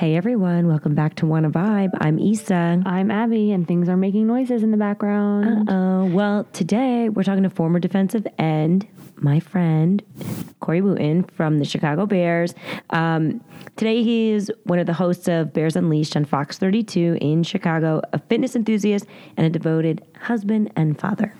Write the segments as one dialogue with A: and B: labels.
A: Hey everyone, welcome back to Wanna Vibe. I'm Issa.
B: I'm Abby, and things are making noises in the background.
A: Oh, well, today we're talking to former defensive end, my friend Corey Wootton from the Chicago Bears. Um, today he is one of the hosts of Bears Unleashed on Fox 32 in Chicago, a fitness enthusiast and a devoted husband and father.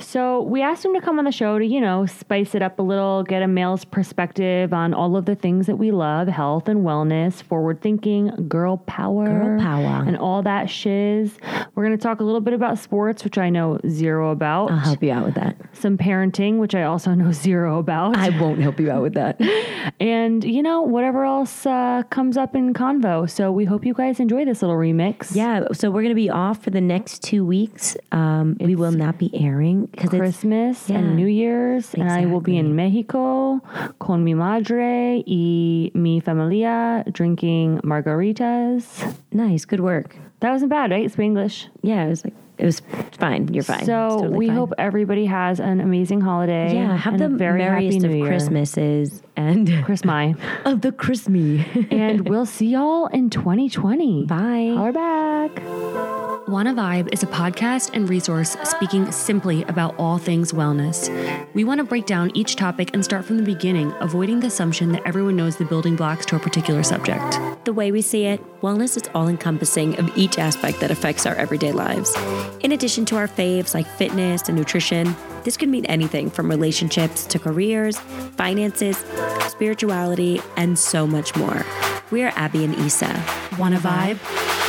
B: So we asked him to come on the show to, you know, spice it up a little, get a male's perspective on all of the things that we love health and wellness, forward thinking, girl power,
A: Girl power.
B: and all that shiz. We're going to talk a little bit about sports, which I know zero about,
A: I'll help you out with that.
B: some parenting, which I also know zero about,
A: I won't help you out with that.
B: and, you know, whatever else uh, comes up in convo. So we hope you guys enjoy this little remix.
A: Yeah, so we're going to be off for the next two weeks. Um, we will not be airing because it's
B: Christmas
A: yeah.
B: and New Year's, and I will be in Mexico con mi madre y mi familia drinking margaritas.
A: nice. Good work.
B: That wasn't bad, right? Spanglish.
A: Yeah, it was like, it was fine. You're fine.
B: So
A: totally
B: we
A: fine.
B: hope everybody has an amazing holiday.
A: Yeah, have the
B: very
A: merriest
B: happy
A: of
B: Year.
A: Christmases and
B: Chris my.
A: of the Christmas.
B: and we'll see y'all in 2020.
A: Bye.
B: Holler back.
C: Wanna Vibe is a podcast and resource speaking simply about all things wellness. We want to break down each topic and start from the beginning, avoiding the assumption that everyone knows the building blocks to a particular subject.
D: The way we see it, wellness is all encompassing of each aspect that affects our everyday lives. In addition to our faves like fitness and nutrition, this could mean anything from relationships to careers, finances, spirituality, and so much more. We are Abby and Issa.
C: Wanna Vibe?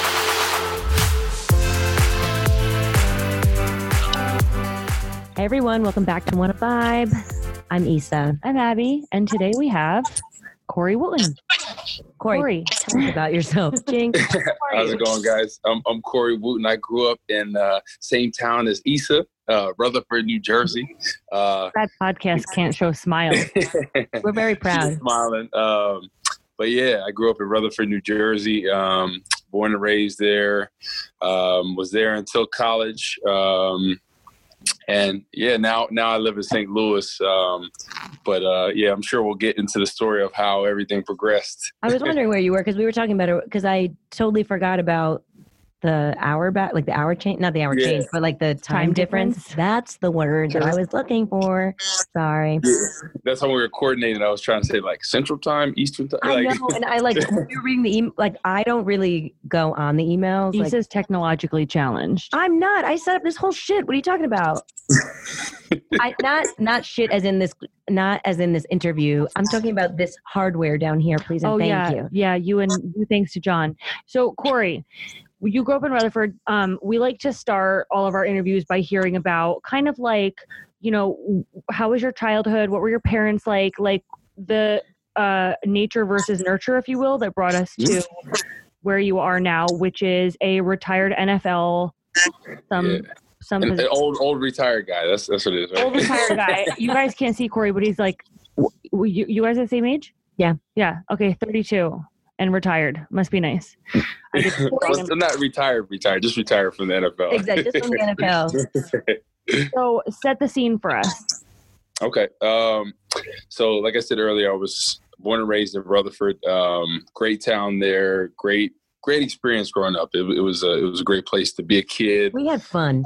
A: Hey everyone, welcome back to Wanna Vibe. I'm Issa.
B: I'm Abby, and today we have Corey Wootton.
A: Corey,
B: Corey.
A: tell us about yourself. Jinx.
E: How's it going, guys? I'm, I'm Corey Wootton. I grew up in uh, same town as Issa, uh, Rutherford, New Jersey. Uh,
B: That podcast can't show smiles.
A: We're very proud.
E: smiling. Um, but yeah, I grew up in Rutherford, New Jersey. Um, born and raised there. Um, was there until college. Um, and yeah, now now I live in St. Louis. Um, but uh, yeah, I'm sure we'll get into the story of how everything progressed.
A: I was wondering where you were because we were talking about it because I totally forgot about the hour back, like the hour change, not the hour
E: Yeah.
A: change, but like the time,
B: Time
A: difference.
B: difference.
A: That's the word that I was looking for. Sorry.
E: That's how we were coordinating. I was trying to say like Central Time, Eastern Time.
A: I
E: like,
A: know, and I like when we were reading the email. Like I don't really go on the emails. Like,
B: Issa's technologically challenged.
A: I'm not. I set up this whole shit. What are you talking about? I not not shit as in this not as in this interview. I'm talking about this hardware down here, please and
B: oh
A: thank
B: yeah,
A: you.
B: yeah. You and you, thanks to John. So Corey, you grew up in Rutherford. Um, we like to start all of our interviews by hearing about kind of like, you know, how was your childhood? What were your parents like? Like the uh, nature versus nurture, if you will, that brought us to where you are now, which is a retired NFL. Some
E: Yeah.
B: some
E: an, an old old retired guy. That's that's what it is. Right?
B: old retired guy. You guys can't see Corey, but he's like, w- w- you, you guys are the same age?
A: Yeah.
B: Yeah. Okay. 32 and retired. Must be nice. I just-
E: Well, I'm not retired, retired. Just retired from the NFL.
A: Exactly. Just from the NFL.
B: so set the scene for us.
E: okay. Um, so, like I said earlier, I was born and raised in Rutherford. Um, great town there. Great, great experience growing up. It, it was a it was a great place to be a kid.
A: We had fun.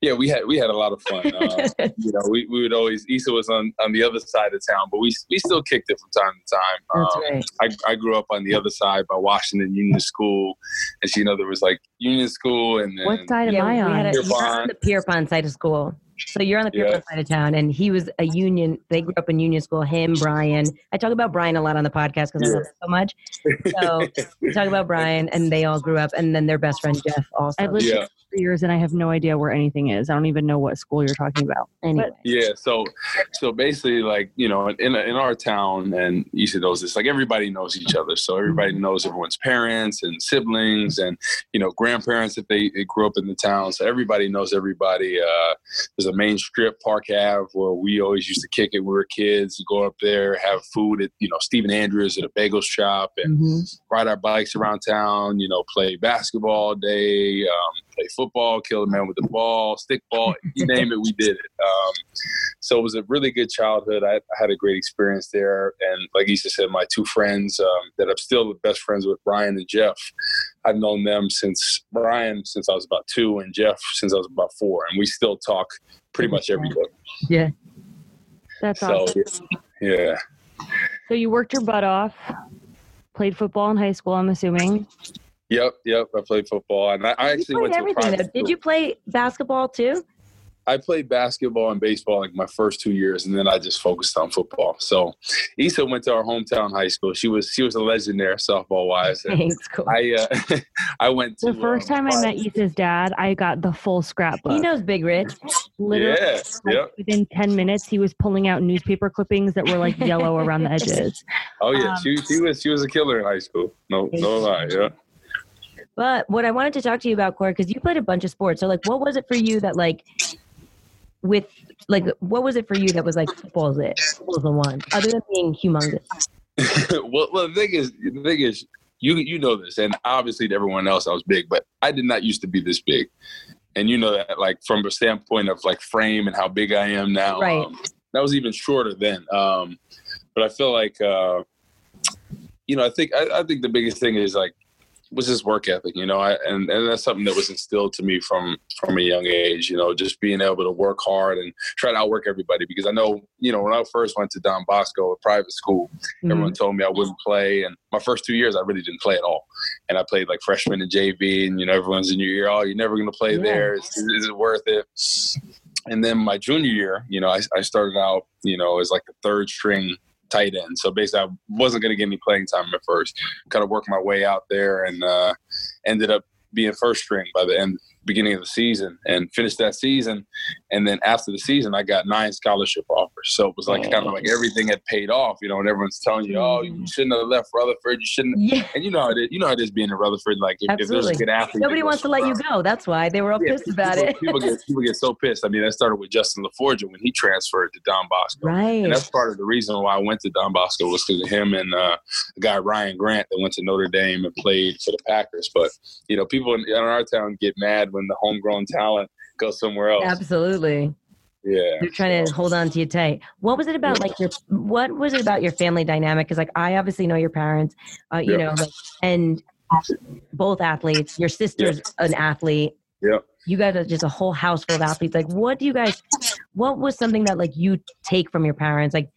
E: Yeah, we had we had a lot of fun. Uh, you know, we, we would always Issa was on, on the other side of town, but we we still kicked it from time to time.
A: That's
E: Um,
A: right.
E: I, I grew up on the other side by Washington Union School, and so, you know there was like Union School, and then
B: What side am
A: Yeah,
B: I
A: we
B: on?
A: had a, Pierrepont. on the Pierrepont side of school. So you're on the Pierrepont
E: Yeah.
A: side of town, and he was a union. They grew up in union school. Him, Brian. I talk about Brian a lot on the podcast because I love him so much. So we talk about Brian, and they all grew up, and then their best friend Jeff also.
B: I've lived
E: Yeah.
B: Here for years and I have no idea where anything is. I don't even know what school you're talking about.
A: anyway,
E: Yeah, so so basically, like you know, in in our town, and Issa those, it's Like everybody knows each other, so everybody knows everyone's parents and siblings, and you know, grandparents if they, they grew up in the town. So everybody knows everybody. Uh, there's a main strip, Park Ave, where we always used to kick it. when We were kids, go up there, have food at you know Stephen Andrews at a bagel shop, and
A: Mhm.
E: ride our bikes around town. You know, play basketball all day. Um, play football, kill a man with the ball, stick ball, you name it, we did it. Um, so it was a really good childhood. I, I, had a great experience there, and like Issa said, my two friends um, that I'm still the best friends with, Brian and Jeff. I've known them since Brian since I was about two, and Jeff since I was about four, and we still talk pretty much every day.
B: Yeah, that's so, awesome.
E: Yeah.
B: So you worked your butt off, played football in high school. I'm assuming.
E: Yep, yep. I played football, and I, I actually went to
A: everything. Did you play basketball too?
E: I played basketball and baseball like my first two years, and then I just focused on football. So, Issa went to our hometown high school. She was she was a legend there, softball wise.
A: Thanks, cool.
E: I uh, I went
B: to, the first um, time I met Issa's dad. I got the full scrapbook.
A: He knows Big Rich.
E: Literally, yeah,
B: like,
E: yep.
B: within ten minutes, he was pulling out newspaper clippings that were like yellow around the edges.
E: Oh yeah, um, she she was she was a killer in high school. No no lie, yeah.
A: But what I wanted to talk to you about, Corey, because you played a bunch of sports. So, like, what was it for you that, like, with like what was it for you that was like football's it? Football's the one other than being humongous.
E: Well, well the thing is the thing is you you know this and obviously to everyone else i was big but i did not used to be this big. And you know that like from a standpoint of like frame and how big i am now
A: right.
E: um, that was even shorter then. Um but i feel like uh you know i think I, I think the biggest thing is like was his work ethic, you know, I, and, and that's something that was instilled to me from from a young age, you know, just being able to work hard and try to outwork everybody. Because I know, you know, when I first went to Don Bosco, a private school, mm-hmm. everyone told me I wouldn't play, and my first two years I really didn't play at all. And I played like freshman and JV, and you know, everyone's in your ear, oh, you're never going to play yeah. there. Is, is it worth it? And then my junior year, you know, I, I started out, you know, as like the third string tight end. So basically, I wasn't going to get any playing time at first. Kind of worked my way out there and uh, ended up being first string by the end beginning of the season and finished that season. And then after the season, I got nine scholarship offers. So it was like oh. kind of like everything had paid off, you know, and everyone's telling you, oh, you shouldn't have left Rutherford. You shouldn't.
A: Yeah.
E: And you know how it is, you know how it is being in Rutherford. Like if, if there's a good athlete,
A: nobody wants to let you go. That's why they were all yeah, pissed
E: people,
A: about
E: it. people get people get so pissed. I mean, that started with Justin LaForgia when he transferred to Don Bosco.
A: Right.
E: And that's part of the reason why I went to Don Bosco was because of him and uh, the guy Ryan Grant that went to Notre Dame and played for the Packers. But you know, people in, in our town get mad when the homegrown talent go somewhere else.
A: Absolutely.
E: Yeah.
A: They're trying to hold on to you tight. What was it about like your what was it about your family dynamic? Because like I obviously know your parents, uh, you know, like, and both athletes. Your sister's an athlete.
E: Yeah.
A: You guys are just a whole house full of athletes. Like what do you guys what was something that like you take from your parents? Like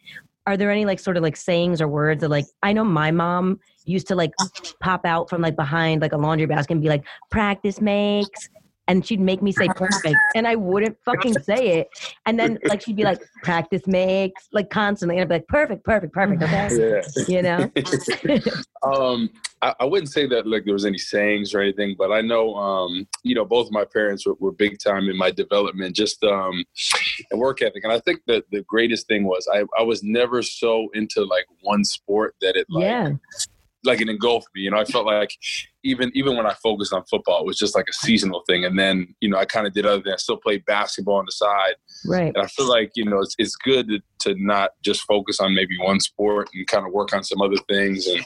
A: are there any like sort of like sayings or words that like I know my mom used to like pop out from like behind like a laundry basket and be like practice makes and she'd make me say perfect and I wouldn't fucking say it. And then like she'd be like, practice makes like constantly. And I'd be like, perfect, perfect, perfect. Okay. Yeah. You know?
E: um, I, I, wouldn't say that like there was any sayings or anything, but I know um, you know, both of my parents were, were big time in my development, just um and work ethic. And I think that the greatest thing was I, I was never so into like one sport that it like
A: yeah
E: like it engulfed me. You know, I felt like even even when I focused on football, it was just like a seasonal thing. And then you know, I kind of did other things. I still played basketball on the side.
A: Right.
E: And I feel like you know, it's it's good to, to not just focus on maybe one sport and kind of work on some other things. And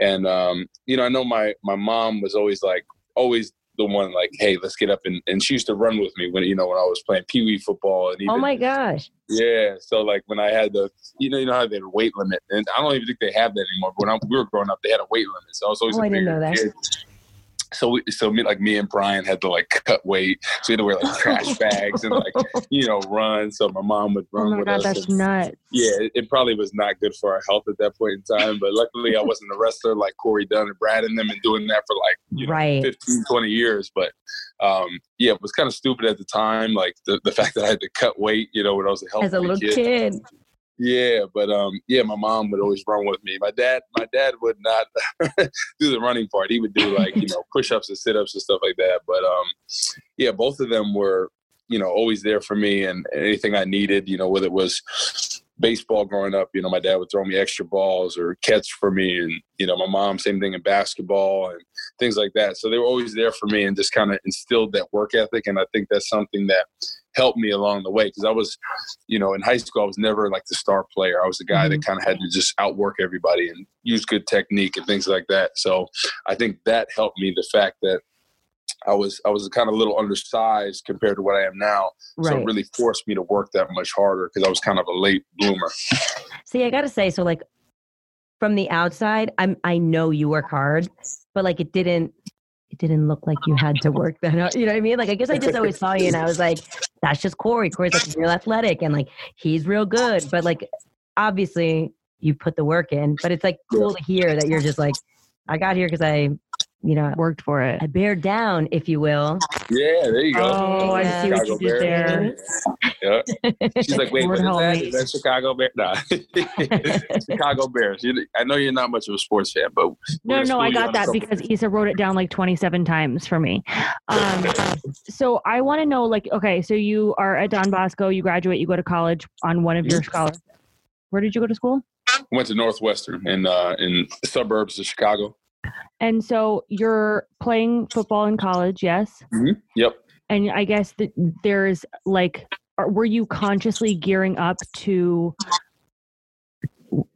E: and um, you know, I know my my mom was always like always the one like, hey, let's get up and, and she used to run with me when you know when I was playing pee wee football and oh even,
A: oh my gosh
E: yeah so like when I had the you know you know how they had a weight limit and I don't even think they have that anymore but when I, we were growing up they had a weight limit so I was always
A: oh,
E: a
A: I didn't know that.
E: kid so we, so me like me and Brian had to like cut weight. So we had to wear like trash bags and like you know run. So my mom would run
B: oh my
E: with
B: God,
E: us.
B: That's
E: and,
B: nuts.
E: Yeah, it, it, probably was not good for our health at that point in time. But luckily, I wasn't a wrestler like Corey Dunn and Brad and them, and doing that for like you know,
A: right.
E: 15, 20 years. But um, yeah, it was kind of stupid at the time. Like the, the fact that I had to cut weight, you know, when I was a healthy
A: as a little
E: kid.
A: kid.
E: Yeah, but um, yeah, my mom would always run with me. My dad, my dad would not do the running part. He would do like you know push-ups and sit-ups and stuff like that. But um, yeah, both of them were you know always there for me and anything I needed. You know, whether it was baseball growing up, you know, my dad would throw me extra balls or catch for me, and you know, my mom same thing in basketball and things like that. So they were always there for me and just kind of instilled that work ethic. And I think that's something that helped me along the way because I was, you know, in high school I was never like the star player. I was the guy mm-hmm. that kind of had to just outwork everybody and use good technique and things like that. So I think that helped me. The fact that I was I was kind of a little undersized compared to what I am now. So it really forced me to work that much harder because I was kind of a late bloomer.
A: See, I gotta say, so like from the outside, I'm I know you work hard, but like it didn't it didn't look like you had to work that hard. You know what I mean? Like I guess I just always saw you and I was like, that's just Corey. Corey's like real athletic and like he's real good. But like obviously you put the work in. But it's like cool to hear that you're just like, I got here because I, you know,
B: Worked for it.
A: I bear down, if you will.
E: Yeah, there you go.
B: Oh, I
A: Yeah.
B: see what you
E: Chicago
B: did there.
E: Yeah. She's like, wait,
B: Lord
E: what is
B: help
E: that? that Chicago Bears? Nah. Chicago Bears. You, I know you're not much of a sports fan, but
B: No, no, I got that because Issa wrote it down like 27 times for me. Um, so I want to know, like, okay, so you are at Don Bosco, you graduate, you go to college on one of your scholarships. Where did you go to school?
E: went to Northwestern in uh, in the suburbs of Chicago.
B: And so you're playing football in college, yes? Mm-hmm.
E: Yep.
B: And I guess that there's like, were you consciously gearing up to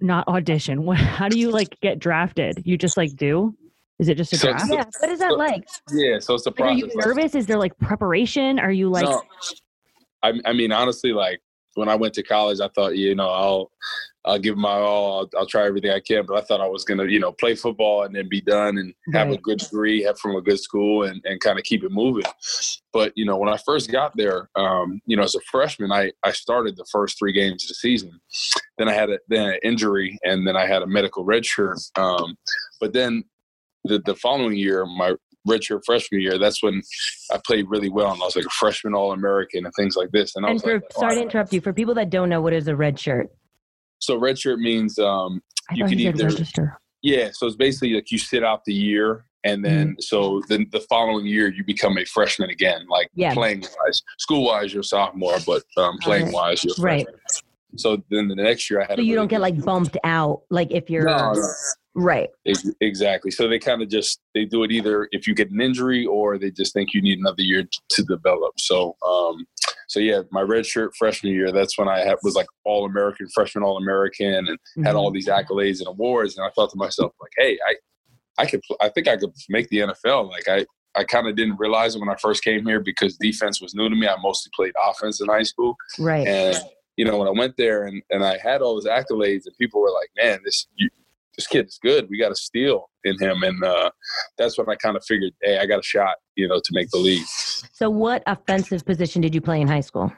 B: not audition? What, how do you like get drafted? You just like do? Is it just a
E: So-
B: draft?
A: Yeah. What is that like?
E: Yeah, so it's the
B: Like, are you nervous? Is there like preparation? Are you like,
E: No. I, I mean, honestly, like when I went to college, I thought, you know, I'll I'll give my all. I'll, I'll try everything I can. But I thought I was gonna, you know, play football and then be done and have a good degree, have from a good school, and and kind of keep it moving. But you know, when I first got there, um, you know, as a freshman, I I started the first three games of the season. Then I had a then an injury, and then I had a medical red shirt. Um, but then the the following year, my redshirt freshman year, that's when I played really well, and I was like a freshman All American and things like this. And I
A: And
E: was
A: for
E: like,
A: sorry to interrupt you, for people that don't know what is a red shirt.
E: so redshirt means um, you
B: can
E: either-
B: register.
E: yeah. So it's basically like you sit out the year, and then
A: Mm-hmm.
E: so then the following year you become a freshman again, like
A: Yeah.
E: playing wise. School wise, you're a sophomore, but um, playing wise, you're a
A: Right.
E: So then the next year I had.
A: So
E: a
A: you
E: really
A: don't get like bumped out like if you're
E: No, no.
A: Right.
E: Exactly. So they kind of just they do it either if you get an injury or they just think you need another year to develop. So um so yeah, my red shirt freshman year, that's when I had, was like all American freshman all American and had
A: Mm-hmm.
E: all these accolades and awards and I thought to myself like, "Hey, I I could I think I could make the NFL." Like I I kind of didn't realize it when I first came here because defense was new to me. I mostly played offense in high school.
A: Right.
E: And you know, when I went there and, and I had all those accolades, and people were like, "Man, this you, this kid is good. We got a steal in him." And uh, that's when I kind of figured, "Hey, I got a shot," you know, to make the league.
A: So what offensive position did you play in high school?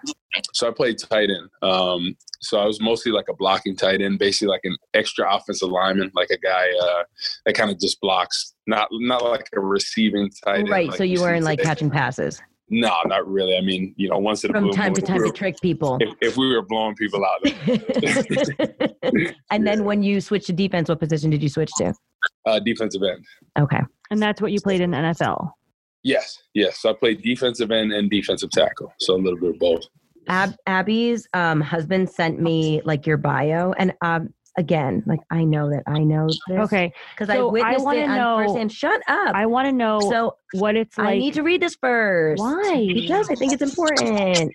E: So I played tight end. Um, so I was mostly like a blocking tight end, basically like an extra offensive lineman, like a guy uh, that kind of just blocks, not not like a receiving tight end.
A: right.
E: like
A: so you weren't like
E: today.
A: catching passes
E: No, not really. I mean, you know, once in a
A: from
E: blue
A: time
E: moon,
A: to time
E: we
A: to trick people.
E: If, if we were blowing people out,
A: and then when you switched to defense, what position did you switch to?
E: uh, defensive end.
A: Okay.
B: And that's what you played in the NFL.
E: Yes, yes. So I played defensive end and defensive tackle, so a little bit of both.
A: Ab- Abby's um, husband sent me like your bio, and um, again, like I know that I know this
B: Okay.
A: because I
B: So I
A: witnessed
B: wanna
A: it on
B: know-
A: firsthand. Shut up.
B: I want to know
A: so
B: what it's like.
A: I need to read this first.
B: Why?
A: Because I think it's important.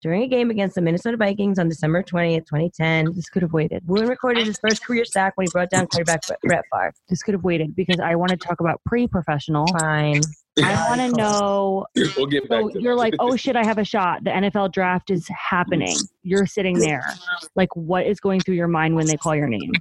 A: During a game against the Minnesota Vikings on December 20th, 2010,
B: this could have waited.
A: Boone recorded his first career sack when he brought down quarterback Brett Favre.
B: This could have waited because I want to talk about pre-professional.
A: Fine.
B: I want to know.
E: We'll get back
B: So you're
E: that.
B: like, oh shit, I have a shot. The NFL draft is happening. You're sitting there. Like, what is going through your mind when they call your name?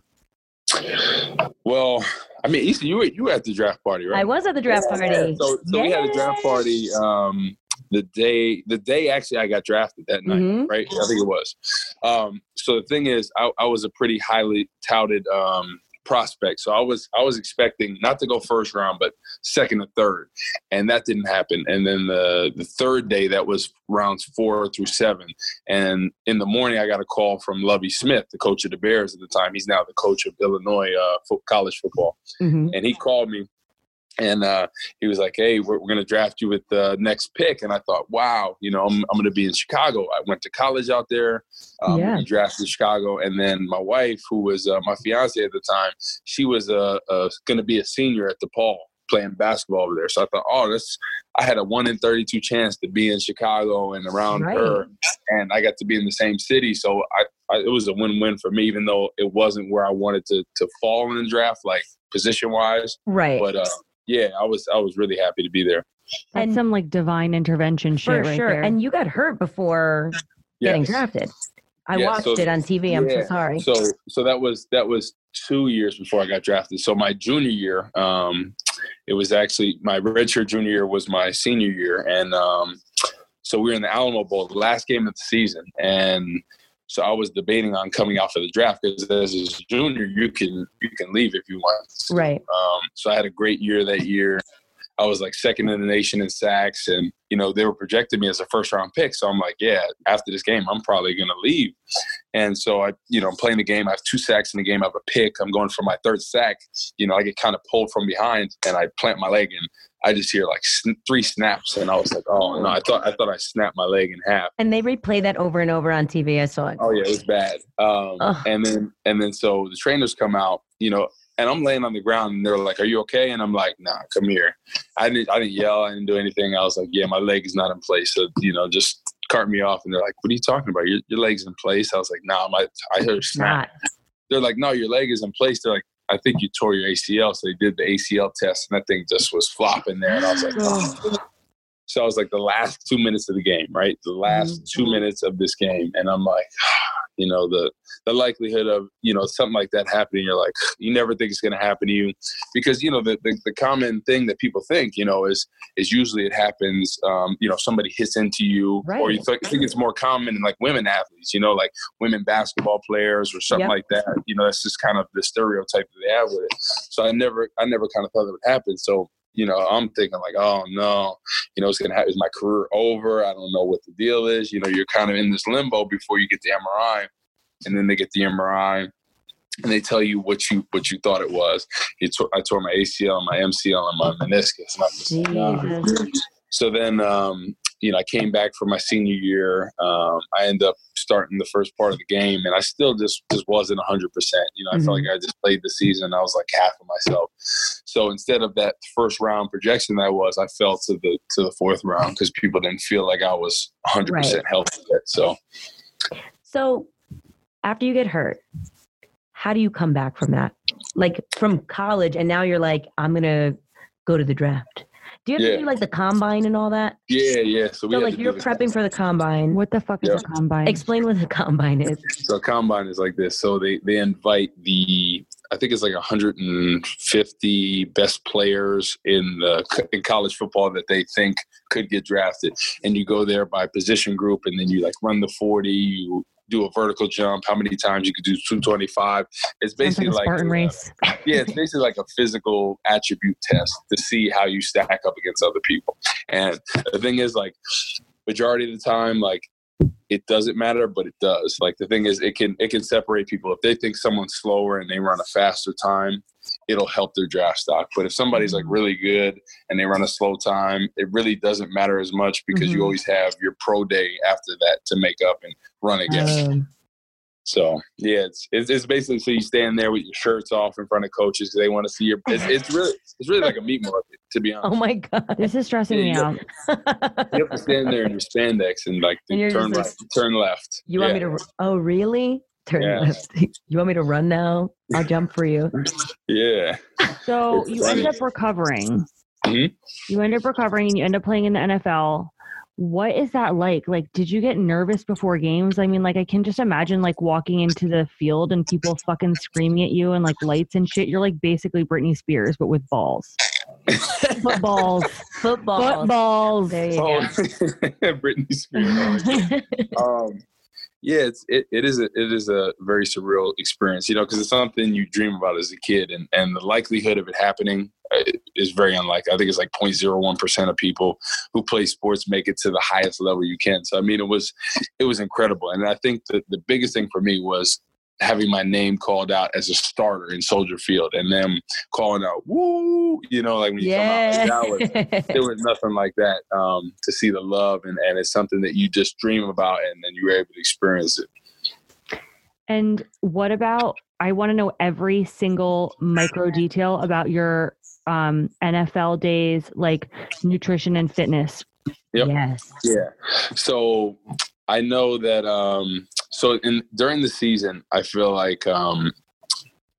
E: Well, I mean, Issa, you were you were at the draft party, right?
A: I was at the draft party.
E: So, so we had a draft party um, the day the day actually I got drafted that night,
A: Mhm.
E: right? I think it was. Um, so the thing is, I, I was a pretty highly touted um, prospect, so I was I was expecting not to go first round, but second or third, and that didn't happen. And then the the third day, that was rounds four through seven, and in the morning I got a call from Lovie Smith, the coach of the Bears at the time. He's now the coach of Illinois uh, college football
A: Mhm.
E: and he called me and uh, he was like, "Hey, we're, we're going to draft you with the next pick." And I thought, "Wow, you know, I'm, I'm going to be in Chicago." I went to college out there, um,
A: Yeah.
E: drafted in Chicago, and then my wife, who was uh, my fiance at the time, she was uh, uh, going to be a senior at DePaul playing basketball over there. So I thought, "Oh, this." I had a one in 32 chance to be in Chicago and around
A: Right.
E: her, and I got to be in the same city. So I, I, it was a win-win for me, even though it wasn't where I wanted to to fall in the draft, like position wise
A: Right.
E: but uh, yeah, I was I was really happy to be there.
B: That's
A: And-
B: some like divine intervention shit
A: For
B: right
A: sure.
B: there.
A: And you got hurt before getting drafted. I
E: Yeah,
A: watched
E: so-
A: it on TV. I'm
E: yeah,
A: so sorry.
E: So so that was that was two years before I got drafted. So my junior year, um, it was actually my redshirt junior year was my senior year, and um, so we were in the Alamo Bowl, the last game of the season, and so I was debating on coming out for the draft because as a junior, you can you can leave if you want. to.
A: Right.
E: Um, so I had a great year that year. I was like second in the nation in sacks, and you know they were projecting me as a first round pick. So I'm like, yeah, after this game, I'm probably gonna leave. And so I, you know, I'm playing the game. I have two sacks in the game. I have a pick. I'm going for my third sack. You know, I get kind of pulled from behind, and I plant my leg, and I just hear like sn- three snaps, and I was like, oh no, I thought I thought I snapped my leg in half.
A: And they replay that over and over on TV. I saw it.
E: Oh yeah, it was bad. Um, and then and then so the trainers come out, you know, and I'm laying on the ground, and they're like, "Are you okay?" And I'm like, "Nah, come here." I didn't I didn't yell, I didn't do anything. I was like, "Yeah, my leg is not in place." So you know, just cart me off, and they're like, "What are you talking about? Your, your leg's in place?" I was like, "Nah, my I heard snap." They're like, "No, your leg is in place." They're like. I think you tore your ACL, so they did the ACL test, and that thing just was flopping there. And I was like, oh. So I was like the last two minutes of the game, right? The last two minutes of this game, and I'm like, you know, the the likelihood of you know something like that happening, you're like, you never think it's going to happen to you, because you know the, the the common thing that people think, you know, is is usually it happens, um, you know, somebody hits into you, or you th- think it's more common in like women athletes, you know, like women basketball players or something
A: Yep.
E: like that. You know, that's just kind of the stereotype that they have with it. So I never, I never kind of thought it would happen. So you know, I'm thinking like, oh no, you know, it's gonna happen. Is my career over? I don't know what the deal is. You know, you're kind of in this limbo before you get the MRI, and then they get the MRI, and they tell you what you what you thought it was. Tore, I tore my ACL, my MCL, and my meniscus. And I'm just "Nah."
A: Jesus.
E: So then, um, you know, I came back for my senior year. Um, I ended up starting the first part of the game, and I still just just wasn't hundred percent. You know, I felt like I just played the season. I was like half of myself. So instead of that first round projection that I was, I fell to the to the fourth round because people didn't feel like I was hundred percent healthy yet. So
A: So after you get hurt, how do you come back from that? Like from college, and now you're like, I'm gonna go to the draft. Do you have
E: Yeah.
A: to do like the combine and all that?
E: yeah, yeah. So we
A: So like you're
E: the-
A: prepping for the combine.
B: what the fuck is
E: Yeah.
B: a combine?
A: Explain what the combine is.
E: So combine is like this. So they they invite the I think it's like 150 best players in the in college football that they think could get drafted, and you go there by position group, and then you like run the 40. You do a vertical jump. How many times you could do 225? It's basically like,
B: Spartan race.
E: yeah, it's basically like a physical attribute test to see how you stack up against other people. And the thing is, like, majority of the time, like, it doesn't matter, but it does. Like, the thing is, it can it can separate people. If they think someone's slower and they run a faster time, it'll help their draft stock. But if somebody's like really good and they run a slow time, it really doesn't matter as much because
A: Mhm.
E: you always have your pro day after that to make up and run again.
A: Um,
E: So yeah, it's, it's it's basically so you stand there with your shirts off in front of coaches because they want to see your. It's, it's really it's really like a meat market to be honest.
A: oh my god.
B: This is stressing me
E: Yeah,
B: out.
E: You have to stand there in your spandex and like
A: And you're
E: turn
A: just
E: right, turn left.
A: You want me to? Oh really? Turn
E: Yeah.
A: left. You want me to run now? I'll jump for you.
E: Yeah.
B: So
E: It's
B: you end up recovering.
E: Mhm.
B: You end up recovering and you end up playing in the NFL. What is that like? Like, did you get nervous before games? I mean, like, I can just imagine like walking into the field and people fucking screaming at you and like lights and shit. You're like basically Britney Spears, but with balls. Footballs.
A: Footballs.
B: Footballs.
A: There you
E: Oh,
A: go.
E: Britney Spears. um, yeah, it's it, it is a it is a very surreal experience, you know, because it's something you dream about as a kid, and and the likelihood of it happening uh, is very unlikely. I think it's like 0.01 percent of people who play sports make it to the highest level you can. So I mean, it was it was incredible, and I think that the biggest thing for me was having my name called out as a starter in Soldier Field, and them calling out "woo," you know, like when you
A: yeah.
E: come out. Like, that was there was nothing like that um, to see the love and, and it's something that you just dream about and then you were able to experience it
B: And what about? I want to know every single micro detail about your um, NFL days, like nutrition and fitness.
E: Yep.
A: Yes.
E: yeah so i know that um so in during the season i feel like um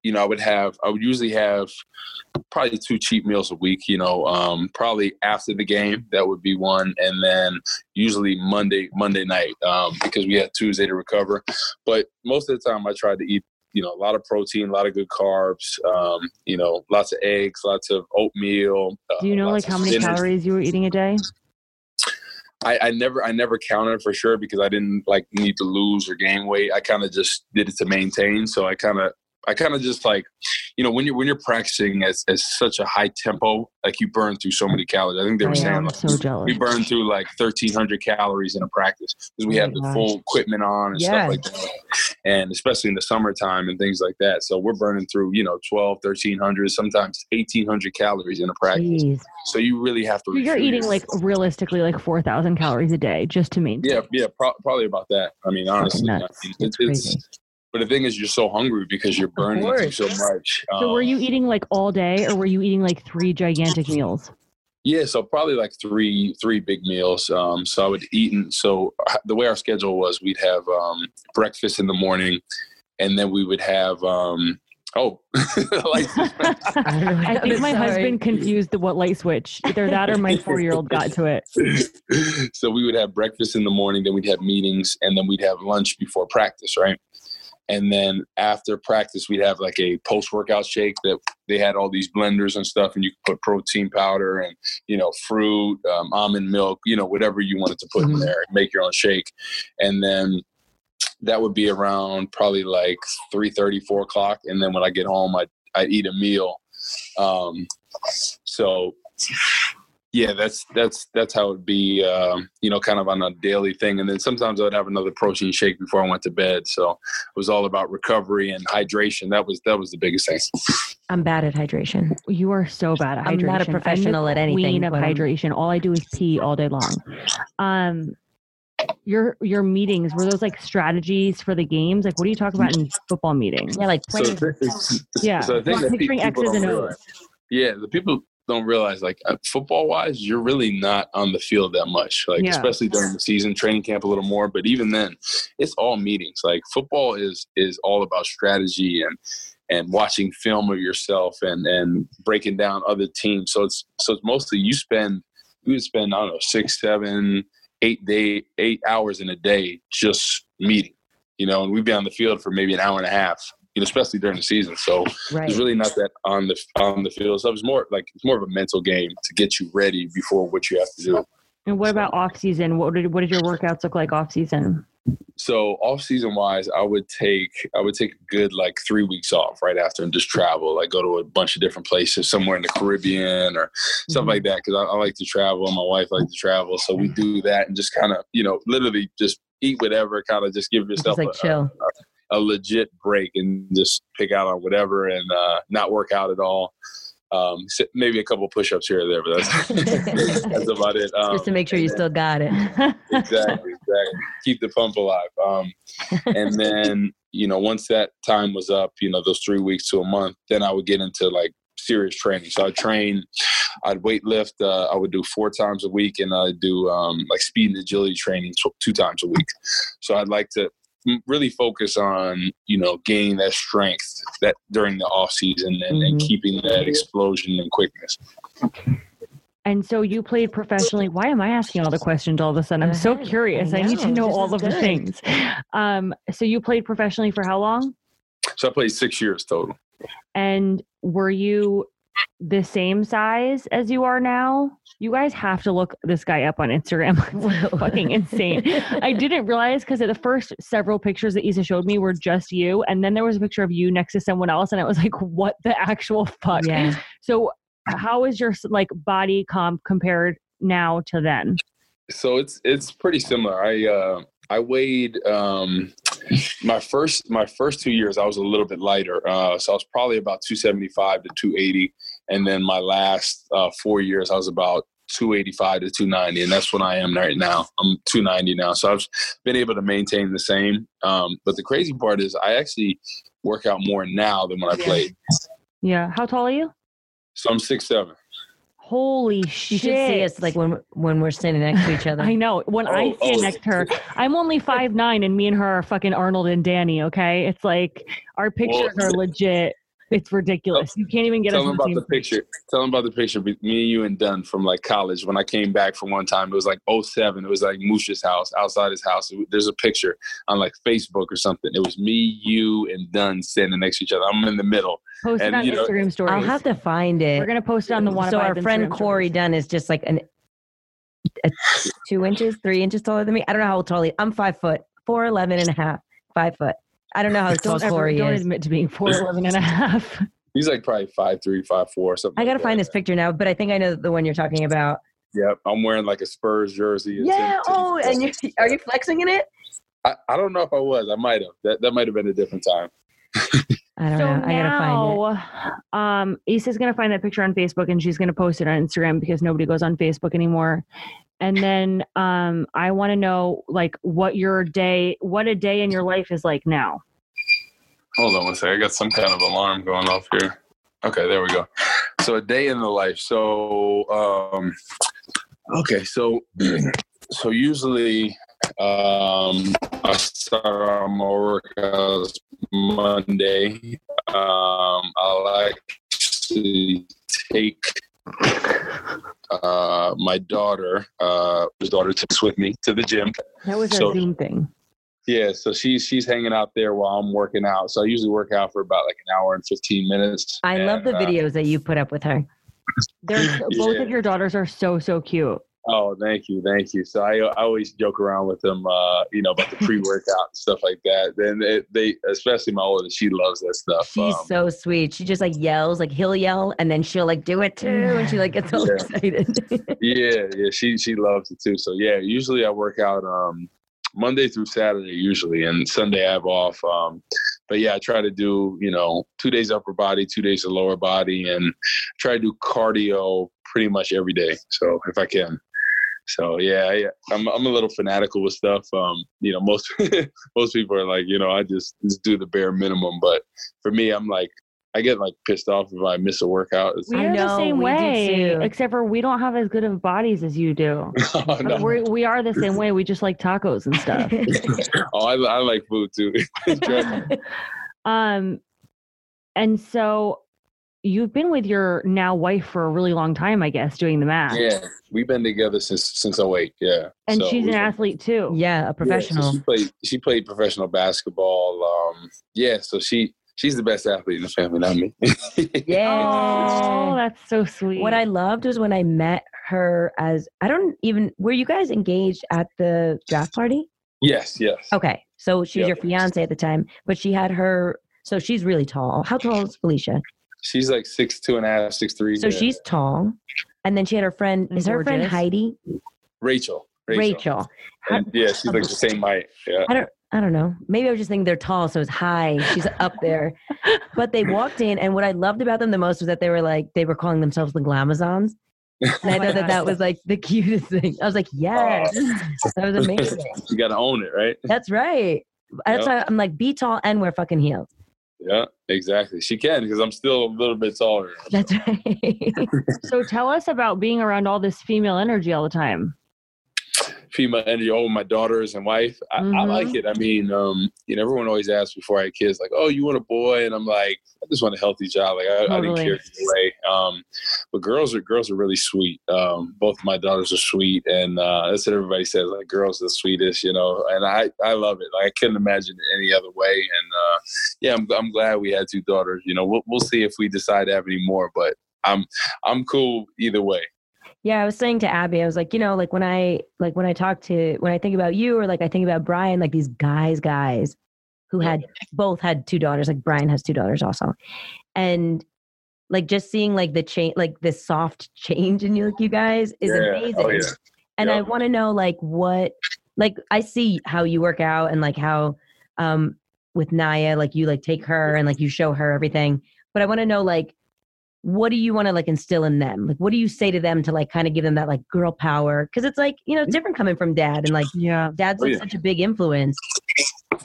E: you know, I would have, I would usually have probably two cheap meals a week, you know, um, probably after the game, that would be one. And then usually Monday, Monday night, um, because we had Tuesday to recover. But most of the time I tried to eat, you know, a lot of protein, a lot of good carbs, um, you know, lots of eggs, lots of oatmeal.
B: Uh, Do you know like how many calories you were eating a day?
E: I, I, never I never counted for sure because I didn't like need to lose or gain weight. I kind of just did it to maintain. So I kind of I kind of just like, you know, when you're when you're practicing at, at such a high tempo, like you burn through so many calories. I think they were I saying like,
B: so
E: we burn through like 1,300 calories in a practice because we oh have the gosh. full equipment on and yes. stuff like that, and especially in the summertime and things like that. So we're burning through, you know, 12, 1,300, sometimes 1,800 calories in a practice. Jeez. So you really have to.
B: So you're eating like realistically like 4,000 calories a day just to maintain.
E: Yeah, yeah, pro- probably about that. I mean, honestly, I mean, it's, it's but the thing is, you're so hungry because you're burning so much.
B: So, um, were you eating like all day, or were you eating like three gigantic meals?
E: Yeah, so probably like three three big meals. Um, so I would eat, and so the way our schedule was, we'd have um, breakfast in the morning, and then we would have um, Oh,
B: I think my Sorry. husband confused the what light switch. Either that or my four year old got to it.
E: So we would have breakfast in the morning, then we'd have meetings, and then we'd have lunch before practice, right? And then after practice we'd have like a post workout shake that they had all these blenders and stuff and you could put protein powder and you know fruit um, almond milk you know whatever you wanted to put mm-hmm. in there and make your own shake. And then that would be around probably like 3 30 4 o'clock. And then when i get home i i eat a meal. Um, so yeah, that's that's that's how it'd be, um, you know, kind of on a daily thing. And then sometimes I'd have another protein shake before I went to bed. So it was all about recovery and hydration. That was that was the biggest thing.
A: I'm bad at hydration.
B: You are so bad at hydration.
A: I'm not a professional at anything.
B: Queen of hydration. I'm... All I do is pee all day long. Um, your your meetings were those like strategies for the games? Like, what do you talk about in football meetings?
A: Yeah, like playing. So,
B: yeah, so picturing X's and O's.
E: Yeah, the people don't realize like uh, football wise you're really not on the field that much like yeah. especially during the season training camp a little more but even then it's all meetings. Like football is is all about strategy and and watching film of yourself and and breaking down other teams. So it's so it's mostly you spend you would spend i don't know six seven eight day eight hours in a day just meeting you know and we'd be on the field for maybe an hour and a half you know, especially during the season. So right. it's really not that on the on the field. So it's more like it's more of a mental game to get you ready before what you have to do.
B: And what about off season? What did what did your workouts look like off season?
E: So off season wise, I would take I would take a good like three weeks off right after and just travel, like go to a bunch of different places, somewhere in the Caribbean or mm-hmm. stuff like that. Because I, I, like to travel, and my wife likes to travel, so we do that and just kind of you know literally just eat whatever, kind of just give yourself
A: just like a, chill. A,
E: a legit break and just pick out on whatever and uh, not work out at all. Um, maybe a couple push-ups here or there, but that's, that's about it.
A: Um, Just to make sure you still got it.
E: exactly, exactly. Keep the pump alive. Um, and then, you know, once that time was up, you know, those three weeks to a month, then I would get into like serious training. So I'd train, I'd weight lift. Uh, I would do four times a week, and I'd do um, like speed and agility training two times a week. So I'd like to really focus on you know gaining that strength that during the off season and, mm-hmm. and keeping that explosion and quickness.
B: And so you played professionally. Why am I asking all the questions all of a sudden? I'm so curious. I, I need to know this all of good. the things. Um, so you played professionally for how long?
E: So I played six years total.
B: And were you the same size as you are now. You guys have to look this guy up on Instagram. It's fucking insane. I didn't realize because the first several pictures that Issa showed me were just you, and then there was a picture of you next to someone else, and I was like, "What the actual fuck?"
A: Yeah.
B: So, how is your like body comp compared now to then?
E: So it's it's pretty similar. I uh, I weighed um, my first my first two years I was a little bit lighter, uh, so I was probably about 275 to 280, and then my last uh, four years I was about 285 to 290, and that's what I am right now. I'm 290 now, so I've been able to maintain the same. Um, but the crazy part is I actually work out more now than when I played.
B: Yeah. How tall are you?
E: So I'm six seven.
B: Holy you shit! You should
A: see us like when when we're standing next to each other.
B: I know. When oh, I stand oh. next to her, I'm only five nine, and me and her are fucking Arnold and Danny. Okay, it's like our pictures well, are legit. It's ridiculous. You can't even get
E: Tell
B: us
E: them
B: in
E: about the picture. Tell them about the picture. Me and you and Dunn from like college. When I came back from one time, it was like 07. It was like Moosh's house, outside his house. There's a picture on like Facebook or something. It was me, you, and Dunn standing next to each other. I'm in the middle.
B: Post it on
E: you know-
B: Instagram stories.
A: I'll have to find it.
B: We're gonna post it on the one.
A: so our friend Corey Dunn is just like an two inches, three inches taller than me. I don't know how tall he. I'm five foot, four eleven and a half, five foot. I don't know how tall
B: Don't ever
A: Corey
B: don't admit to being 4'11 and a half.
E: He's like probably five three, five four, something.
A: I gotta
E: like
A: find
E: that.
A: this picture now, but I think I know the one you're talking about.
E: Yep, I'm wearing like a Spurs jersey. It's
A: Yeah.
E: in-
A: Oh, and you are you flexing in it?
E: I, I don't know if I was. I might have. That that might have been a different time.
A: I don't
B: so
A: know. I gotta find it.
B: now, um, Issa's gonna find that picture on Facebook and she's gonna post it on Instagram because nobody goes on Facebook anymore. And then um, I want to know like what your day, what a day in your life is like now.
E: Hold on one second. I got some kind of alarm going off here. Okay, there we go. So a day in the life. So um okay, so so usually um I start on my workouts Monday. Um I like to take uh my daughter, uh his daughter takes with me to the gym.
B: That was a
E: So-
B: Zoom thing.
E: Yeah, so she's she's hanging out there while I'm working out. So I usually work out for about like an hour and fifteen minutes.
A: I love
E: And,
A: the
E: uh,
A: videos that you put up with her.
B: They're so- both of your daughters are so so cute.
E: Oh, thank you, thank you. So I, I always joke around with them, uh, you know, about the pre-workout and stuff like that. Then they, especially my oldest, she loves that stuff.
A: She's
E: Um,
A: so sweet. She just like yells, like he'll yell, and then she'll like do it too, and she like gets all
E: Yeah.
A: excited.
E: yeah, yeah, she she loves it too. So yeah, usually I work out um, Monday through Saturday usually, and Sunday I have off. Um, but yeah, I try to do you know two days upper body, two days of lower body, and try to do cardio pretty much every day. So if I can. So yeah, yeah, I'm I'm a little fanatical with stuff. Um, you know, most most people are like, you know, I just just do the bare minimum. But for me, I'm like, I get like pissed off if I miss a workout. It's-
B: We
A: I
B: are the same
A: we
B: way, except for we don't have as good of bodies as you do.
E: Oh, no.
B: we're, we are the same way. We just like tacos and stuff.
E: oh, I, I like food too.
B: Um, and so you've been with your now wife for a really long time, I guess, doing the math.
E: yeah, we've been together since since 08. Yeah,
B: And
E: So
B: she's an
E: been-
B: athlete too.
A: yeah, a
E: yeah, so
A: professional.
E: she played. She played professional basketball. Um, yeah, so she she's the best athlete in the family, not me.
A: yeah.
B: Oh, that's so sweet.
A: What I loved was when I met her as I don't even were you guys engaged at the draft party?
E: yes, yes.
A: Okay. So she's
E: Yep.
A: your fiance at the time, but she had her so she's really tall. How tall is Felicia?
E: She's like six two and a half, six three.
A: So
E: yeah.
A: she's tall. And then she had her friend is her friend. Heidi?
E: Rachel.
A: Rachel.
E: And, yeah, she's like the same height. Yeah.
A: I don't I don't know. Maybe I was just thinking they're tall, so it's high. She's up there. But they walked in, and what I loved about them the most was that they were like they were calling themselves the Glamazons. And I
B: Oh my
A: thought that that was like the cutest thing. I was like, yes, oh. that was amazing.
E: you got to own it, right?
A: That's right. That's
E: Yep.
A: why I'm like, be tall and wear fucking heels.
E: Yeah, exactly. She can because I'm still a little bit taller.
A: That's right.
B: so tell us about being around all this female energy all the time.
E: Female energy over my daughters and wife. I, I
B: Mhm.
E: like it. I mean, um, you know, everyone always asks before I had kids, like, "Oh, you want a boy?" And I'm like, "I just want a healthy child. Like, I, I didn't care either way." Um, but girls are girls are really sweet. Um, both my daughters are sweet, and uh, that's what everybody says. Like, girls are the sweetest, you know. And I I love it. Like, I couldn't imagine it any other way. And uh, yeah, I'm I'm glad we had two daughters. You know, we'll we'll see if we decide to have any more, but I'm I'm cool either way.
A: Yeah, I was saying to Abby, I was like, you know, like when I like when I talk to when I think about you or like I think about Brian, like these guys, guys who had both had two daughters. Like Brian has two daughters also, and like just seeing like the change, like this soft change in you, like you guys is
E: Yeah.
A: amazing.
E: Oh, yeah.
A: And I want to know like what like I see how you work out and like how um with Naya like you like take her and like you show her everything. But I want to know like what do you want to like instill in them? Like what do you say to them to like kind of give them that like girl power? Cuz it's like, you know, it's different coming from dad and like
B: Yeah.
A: dad's
E: Oh,
A: like
E: yeah.
A: such a big influence.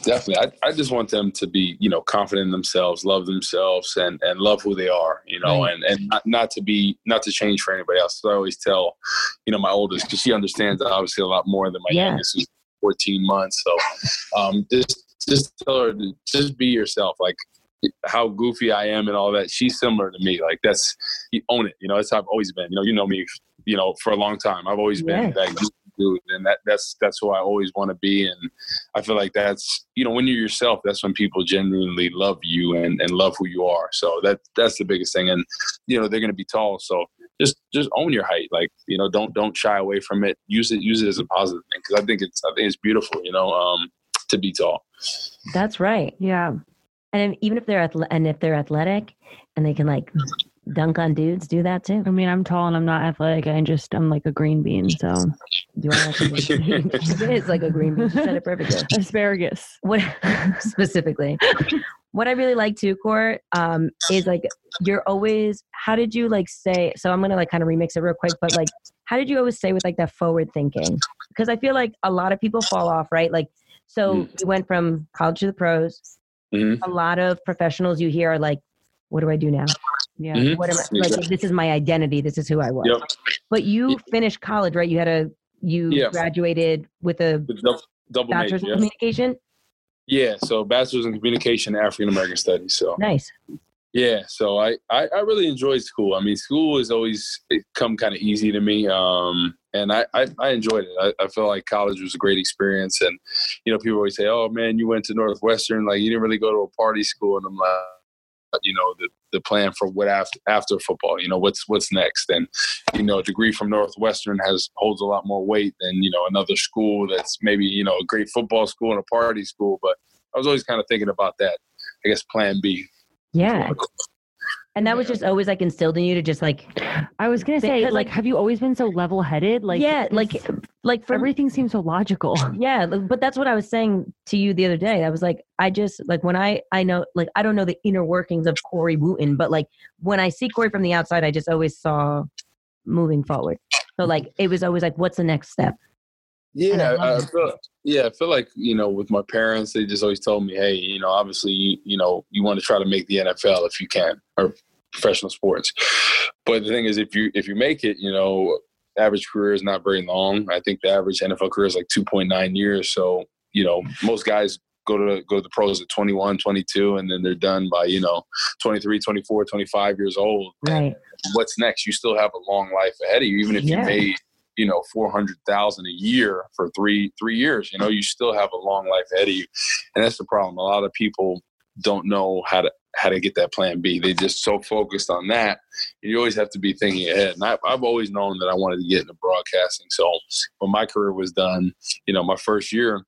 E: Definitely. I, I just want them to be, you know, confident in themselves, love themselves and, and love who they are, you know,
A: Right.
E: and, and not, not to be, not to change for anybody else. So I always tell, you know, my oldest, because she understands obviously a lot more than my
A: Yeah.
E: youngest, who's 14 months. So um, just, just tell her to just be yourself. Like, how goofy I am and all that. She's similar to me. Like that's you own it. You know, that's how I've always been. You know, you know me. You know, for a long time, I've always been that goofy dude, and that that's that's who I always want to be. And I feel like that's you know, when you're yourself, that's when people genuinely love you and and love who you are. So that that's the biggest thing. And you know, they're going to be tall, so just just own your height. Like you know, don't don't shy away from it. Use it use it as a positive thing because I think it's I think it's beautiful. You know, um, to be tall.
A: That's right.
B: Yeah.
A: And even if they're athle- and if they're athletic and they can like dunk on dudes, do that too.
B: I mean, I'm tall and I'm not athletic. I just I'm like a green bean. So
A: You are like a it is like a green bean. You said it perfectly.
B: asparagus.
A: What specifically? What I really like too, Court, um, is like you're always. How did you like say? So I'm gonna like kind of remix it real quick, but like, how did you always say with like that forward thinking? Because I feel like a lot of people fall off, right? Like, so
E: Mm.
A: you went from college to the pros.
E: Mhm.
A: A lot of professionals you hear are like, "What do I do now?
B: Yeah.
E: Mhm.
A: What am I like?
E: Exactly.
A: This is my identity. This is who I was."
E: Yep.
A: But you
E: Yeah.
A: finished college, right? You had a you
E: Yeah.
A: graduated with a
E: double major.
A: bachelor's in
E: Yeah.
A: communication.
E: yeah. So bachelor's in communication, African American studies. So
A: Nice.
E: Yeah, so I, I, I really enjoyed school. I mean, school has always come kind of easy to me, um, and I, I, I enjoyed it. I, I felt like college was a great experience, and you know, people always say, "Oh man, you went to Northwestern, like you didn't really go to a party school," and I'm like, you know, the the plan for what after after football, you know, what's what's next, and you know, a degree from Northwestern has holds a lot more weight than you know another school that's maybe you know a great football school and a party school, but I was always kind of thinking about that. I guess Plan B.
A: Yeah. And that was just always like instilled in you to just like
B: I was gonna say, like,
A: like-
B: have you always been so level headed? Like,
A: yeah, like like for
B: everything seems so logical.
A: yeah, but that's what I was saying to you the other day. I was like, I just like when I I know like I don't know the inner workings of Corey Wootton, but like when I see Corey from the outside, I just always saw moving forward. So like it was always like, what's the next step?
E: Yeah, I, I feel, yeah, I feel like you know, with my parents, they just always told me, "Hey, you know, obviously, you, you know, you want to try to make the NFL if you can, or professional sports." But the thing is, if you if you make it, you know, average career is not very long. I think the average NFL career is like two point nine years. So you know, most guys go to go to the pros at 21, 22, and then they're done by you know 23, 24, 25 years old.
A: Right.
E: What's next? You still have a long life ahead of you, even if
A: Yeah.
E: you made you know four hundred thousand a year for three three years. You know, you still have a long life ahead of you, and that's the problem. A lot of people don't know how to how to get that plan B. They just so focused on that. You always have to be thinking ahead. And I, I've always known that I wanted to get into broadcasting. So when my career was done, you know, my first year,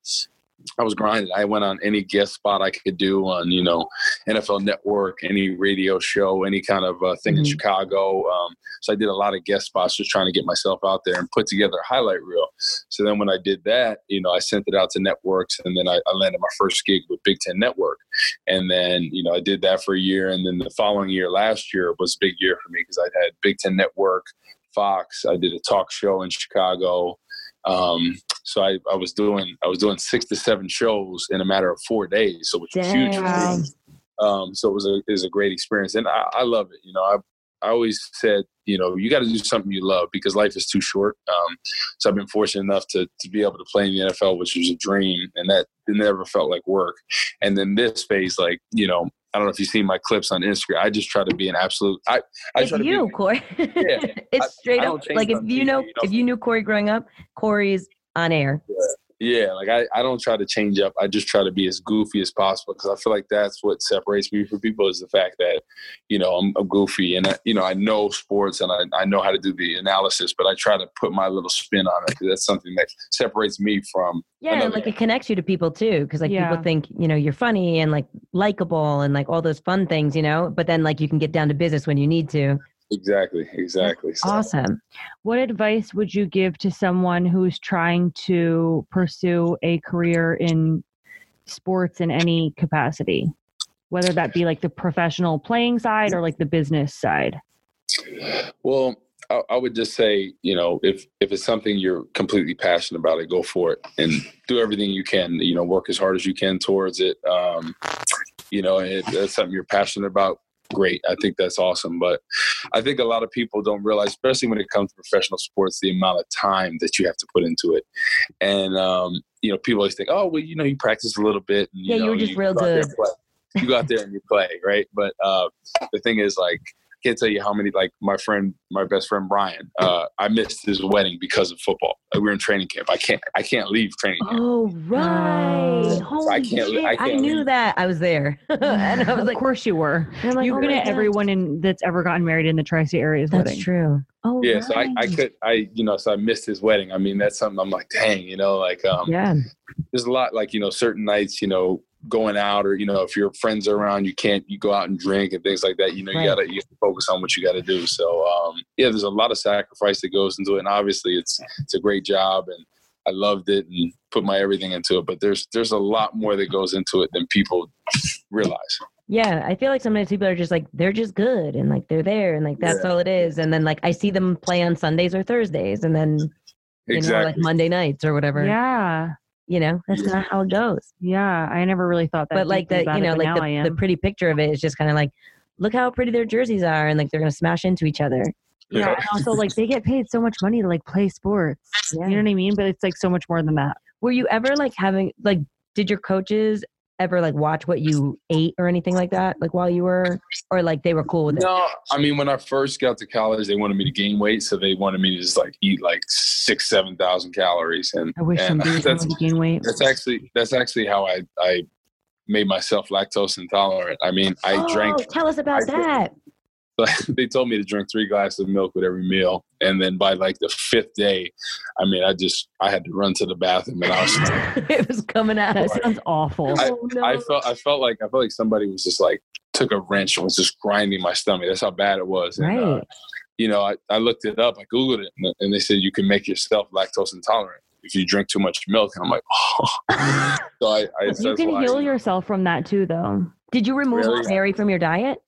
E: I was grinding. I went on any guest spot I could do on, you know, NFL Network, any radio show, any kind of uh, thing in
A: Mhm.
E: Chicago. Um, so I did a lot of guest spots, just trying to get myself out there and put together a highlight reel. So then when I did that, you know, I sent it out to networks, and then I, I landed my first gig with Big Ten Network. And then, you know, I did that for a year, and then the following year, last year, was a big year for me because I had Big Ten Network, Fox. I did a talk show in Chicago. Um, so I, I was doing I was doing six to seven shows in a matter of four days, so which was huge. for me. Um, so it was a it was a great experience, and I, I love it. You know, I I always said, you know, you got to do something you love because life is too short. Um, so I've been fortunate enough to to be able to play in the NFL, which was a dream, and that never felt like work. And then this phase, like you know, I don't know if you've seen my clips on Instagram. I just try to be an absolute. I I
A: it's
E: try to
A: you,
E: be.
A: Corey. it's
E: I-
A: straight
E: I
A: up like if you know
E: you know?
A: if you knew Corey growing up, Corey's on air.
E: Yeah, like I, I don't try to change up. I just try to be as goofy as possible because I feel like that's what separates me from people is the fact that, you know, I'm, I'm goofy and I, you know I know sports and I, I know how to do the analysis, but I try to put my little spin on it because that's something that separates me from.
A: Yeah, and
E: another
A: like it connects you to people too, because like
B: Yeah.
A: people think you know you're funny and like likable and like all those fun things, you know. But then like you can get down to business when you need to.
E: Exactly, exactly. So,
A: Awesome.
B: What advice would you give to someone who's trying to pursue a career in sports in any capacity? Whether that be like the professional playing side or like the business side.
E: Well, I, I would just say, you know, if if it's something you're completely passionate about, it go for it and do everything you can. You know, work as hard as you can towards it. Um, you know, if that's something you're passionate about, great. I think that's awesome. But I think a lot of people don't realize, especially when it comes to professional sports, the amount of time that you have to put into it. And um, you know, people always think, oh, well, you know, you practice a little bit. And,
A: Yeah, you
E: know,
A: were just real
E: out there
A: good.
E: you go out there and you play, right? But uh, the thing is, like, can't tell you how many. Like my friend, my best friend Brian, uh, I missed his wedding because of football. Like, we were in training camp. I can't, I can't leave training camp.
A: Oh right. Holy
E: I can't-
A: shit.
E: I
A: I,
E: can't
A: knew
E: leave.
A: that. I was there. and I was like of
B: course you were.
A: Like,
B: You've
A: oh
B: been at
A: God.
B: everyone in that's ever gotten married in the tri-state areas
A: That's
B: wedding.
A: true. Oh
E: Yeah, so I, I could, I, you know, so I missed his wedding. I mean, that's something I'm like, dang, you know, like, um,
A: Yeah.
E: there's a lot like you know certain nights you know going out or you know if your friends are around you can't you go out and drink and things like that you know
A: Right.
E: you gotta you gotta focus on what you gotta do so um yeah there's a lot of sacrifice that goes into it and obviously it's it's a great job and i loved it and put my everything into it but there's there's a lot more that goes into it than people realize
A: Yeah, I feel like sometimes people are just like they're just good and like they're there and like that's
E: Yeah.
A: all it is. And then like I see them play on Sundays or Thursdays and then you know
E: exactly
A: like Monday nights or whatever.
B: Yeah.
A: You know, that's
E: Yeah.
A: not how it goes.
B: Yeah. I never really thought that.
A: but like
B: deeply
A: the you know
B: but
A: like the, the pretty picture of it is just kind of like look how pretty their jerseys are and like they're gonna smash into each other.
B: yeah. And also like they get paid so much money to like play sports.
A: Yeah.
B: You know what I mean? But it's like so much more than that.
A: Were you ever like having like did your coaches ever like watch what you ate or anything like that like while you were or like they were cool with it?
E: no i mean when i first got to college they wanted me to gain weight so they wanted me to just like eat like six seven thousand calories and
B: I wish
E: and
B: some
E: that's
B: to gain weight.
E: That's actually that's actually how I I made myself lactose intolerant. I mean, I
A: oh,
E: drank.
A: Tell us about
E: I drank-
A: that.
E: they told me to drink three glasses of milk with every meal, and then by like the fifth day, I mean, I just I had to run to the bathroom, and I was
A: it was coming out.
B: That sounds awful.
E: I-
A: oh, no.
E: I felt I felt like I felt like somebody was just like took a wrench and was just grinding my stomach. That's how bad it was. And, uh,
A: right.
E: you know, I, I looked it up, I googled it, and, and they said you can make yourself lactose intolerant if you drink too much milk. And I'm like, oh. so I, I
B: you can
E: why-
B: heal yourself from that too, though.
A: Did you remove
E: Really?
A: dairy from your diet?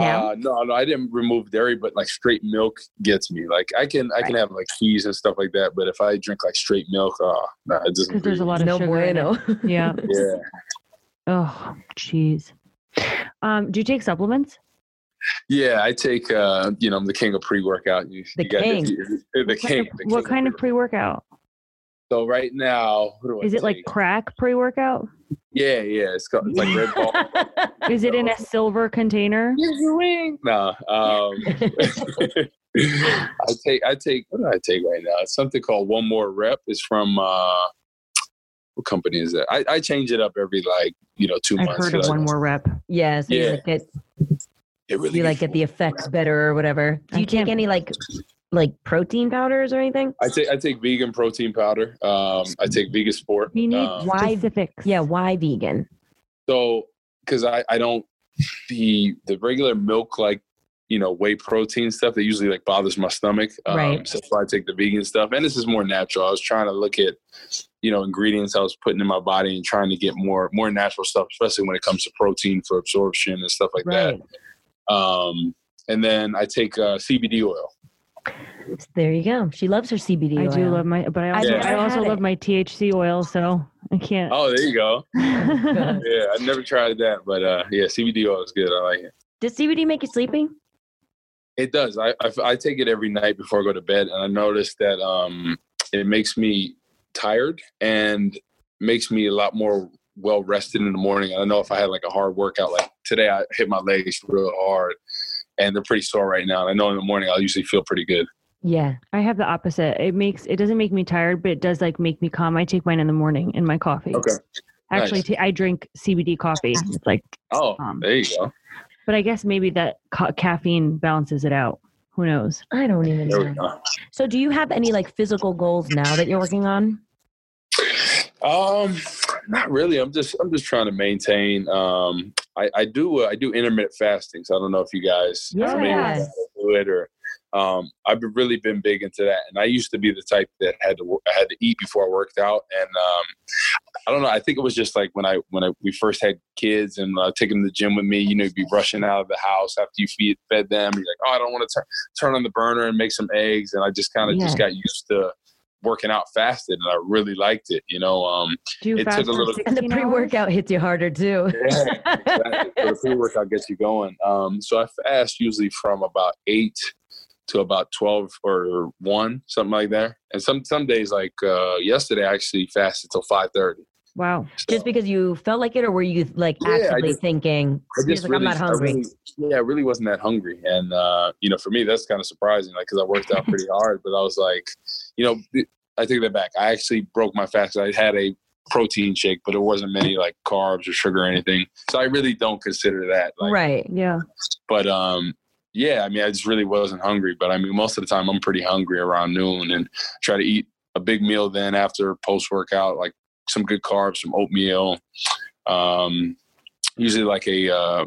A: Now?
E: Uh, no, no, I didn't remove dairy, but like straight milk gets me. Like I can, I can have like cheese and stuff like that, but if I drink like straight milk, oh, no, it doesn't.
B: Because there's a lot of
A: no
B: sugar in it.
A: bueno.
B: Yeah.
E: Yeah,
B: Oh, jeez. Um, do you take supplements?
E: yeah. I take, uh, you know, I'm the king of pre-workout. You,
A: The
E: you got
A: king.
E: The, the king.
B: kind of,
E: the
B: what
E: king
B: kind of pre-workout?
E: So right now, what do I
B: Is it like crack pre-workout?
E: Yeah, yeah. It's called it's like Red Ball.
B: Is it in a silver container?
E: no, um, I take, I take. What do I take right now? It's something called One More Rep. It's from. uh what company is that? I, I change it up every like you know 2
B: I've
E: months.
B: heard of
E: so
B: one more rep.
A: yeah, so you
E: Yeah.
A: like get
E: It really
A: you like get the effects better or whatever. Do
B: I
A: you take
B: can't-
A: any like like protein powders or anything?
E: I take I take vegan protein powder. Um, I take vegan sport.
B: We need
E: Um,
A: Why-
B: specifics.
A: Yeah, why vegan?
E: so because I I don't the the regular milk like you know whey protein stuff that usually like bothers my stomach. Um,
A: Right.
E: So I take the vegan stuff, and this is more natural. I was trying to look at you know ingredients I was putting in my body and trying to get more more natural stuff, especially when it comes to protein for absorption and stuff like
A: Right.
E: that. Um, and then I take uh, CBD oil.
A: There you go. She loves her CBD.
B: I do love my, but I also,
E: never
B: I also love
A: it.
B: my THC oil, so I can't.
E: Oh, there you go.
A: Good.
E: Yeah, I never tried that, but uh, yeah, CBD oil is good. I like it.
A: Does CBD make you sleepy?
E: It does. I, I I take it every night before I go to bed, and I noticed that um, it makes me tired and makes me a lot more well rested in the morning. I don't know if I had like a hard workout, like today, I hit my legs real hard, and they're pretty sore right now. And I know in the morning I'll usually feel pretty good.
A: Yeah.
B: I have the opposite. It makes it doesn't make me tired, but it does like make me calm. I take mine in the morning in my coffee.
E: Okay.
B: Actually,
E: Nice.
B: ta- I drink CBD coffee. It's like,
E: Oh,
B: Um,
E: there you go.
B: but I guess maybe that ca- caffeine balances it out. Who knows?
A: I don't even
E: There
A: know. So do you have any like physical goals now that you're working on?
E: Um, not really. I'm just I'm just trying to maintain. Um, I I do uh, I do intermittent fasting. So I don't know if you guys
A: Yeah.
E: maybe do it or. Um, I've really been big into that, and I used to be the type that had to I had to eat before I worked out, and um, I don't know. I think it was just like when I when I, we first had kids and uh, taking them to the gym with me. You know, you'd be rushing out of the house after you feed fed them. You're like, oh, I don't want to turn on the burner and make some eggs, and I just kind of just got used to working out fasted, and I really liked it. You know, um,
B: Do
E: It took a little-
A: And the pre-workout hits you harder too.
E: yeah, exactly. So the pre-workout gets you going. Um, so I fast usually from about eight to about twelve or one, something like that. And some some days, like uh, yesterday, I actually fasted till five thirty.
B: Wow.
A: Just because you felt like it, or were you like
E: Yeah, I just-
A: thinking,
E: just
A: like, I'm
E: really,
A: not
E: I
A: hungry.
E: really- yeah, I really wasn't that hungry, and uh, you know, for me, that's kind of surprising, like because I worked out pretty hard, but I was like, you know, I take that back. I actually broke my fast. I had a protein shake, but it wasn't many like carbs or sugar or anything, so I really don't consider that. Like,
A: right?
B: Yeah.
E: But um, yeah, I mean, I just really wasn't hungry. But I mean, most of the time, I'm pretty hungry around noon, and try to eat a big meal then after post workout, like some good carbs, some oatmeal. Um, usually like a. Uh,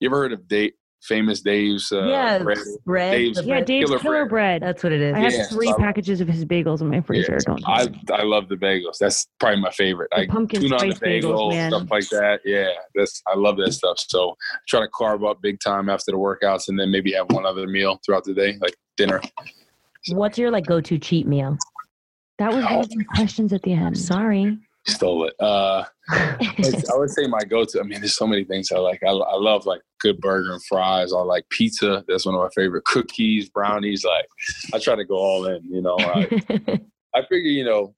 E: you ever heard of Dave, famous Dave's? Uh,
A: yeah,
E: bread?
A: bread.
E: Dave's
B: Yeah,
A: bread-
B: Dave's
E: Killer
B: Killer,
E: bread.
B: bread.
A: That's what it is.
B: I have
E: Yeah,
B: three
E: so-
B: packages of his bagels in my freezer.
E: Yeah,
B: Don't
E: I I love the bagels. That's probably my favorite.
B: The
E: I
B: pumpkin
E: tune on the
B: spice bagels,
E: bagels, stuff like that. Yeah, that's I love that stuff. So I try to carve up big time after the workouts, and then maybe have one other meal throughout the day, like dinner.
A: What's your like go-to cheat meal?
B: That was one of the questions at the end.
A: Sorry.
E: Stole it. Uh, I would say my go-to. I mean, there's so many things I like. I, I love like good burger and fries. I like pizza. That's one of my favorite. Cookies, brownies. Like I try to go all in. You know, I, I figure you know.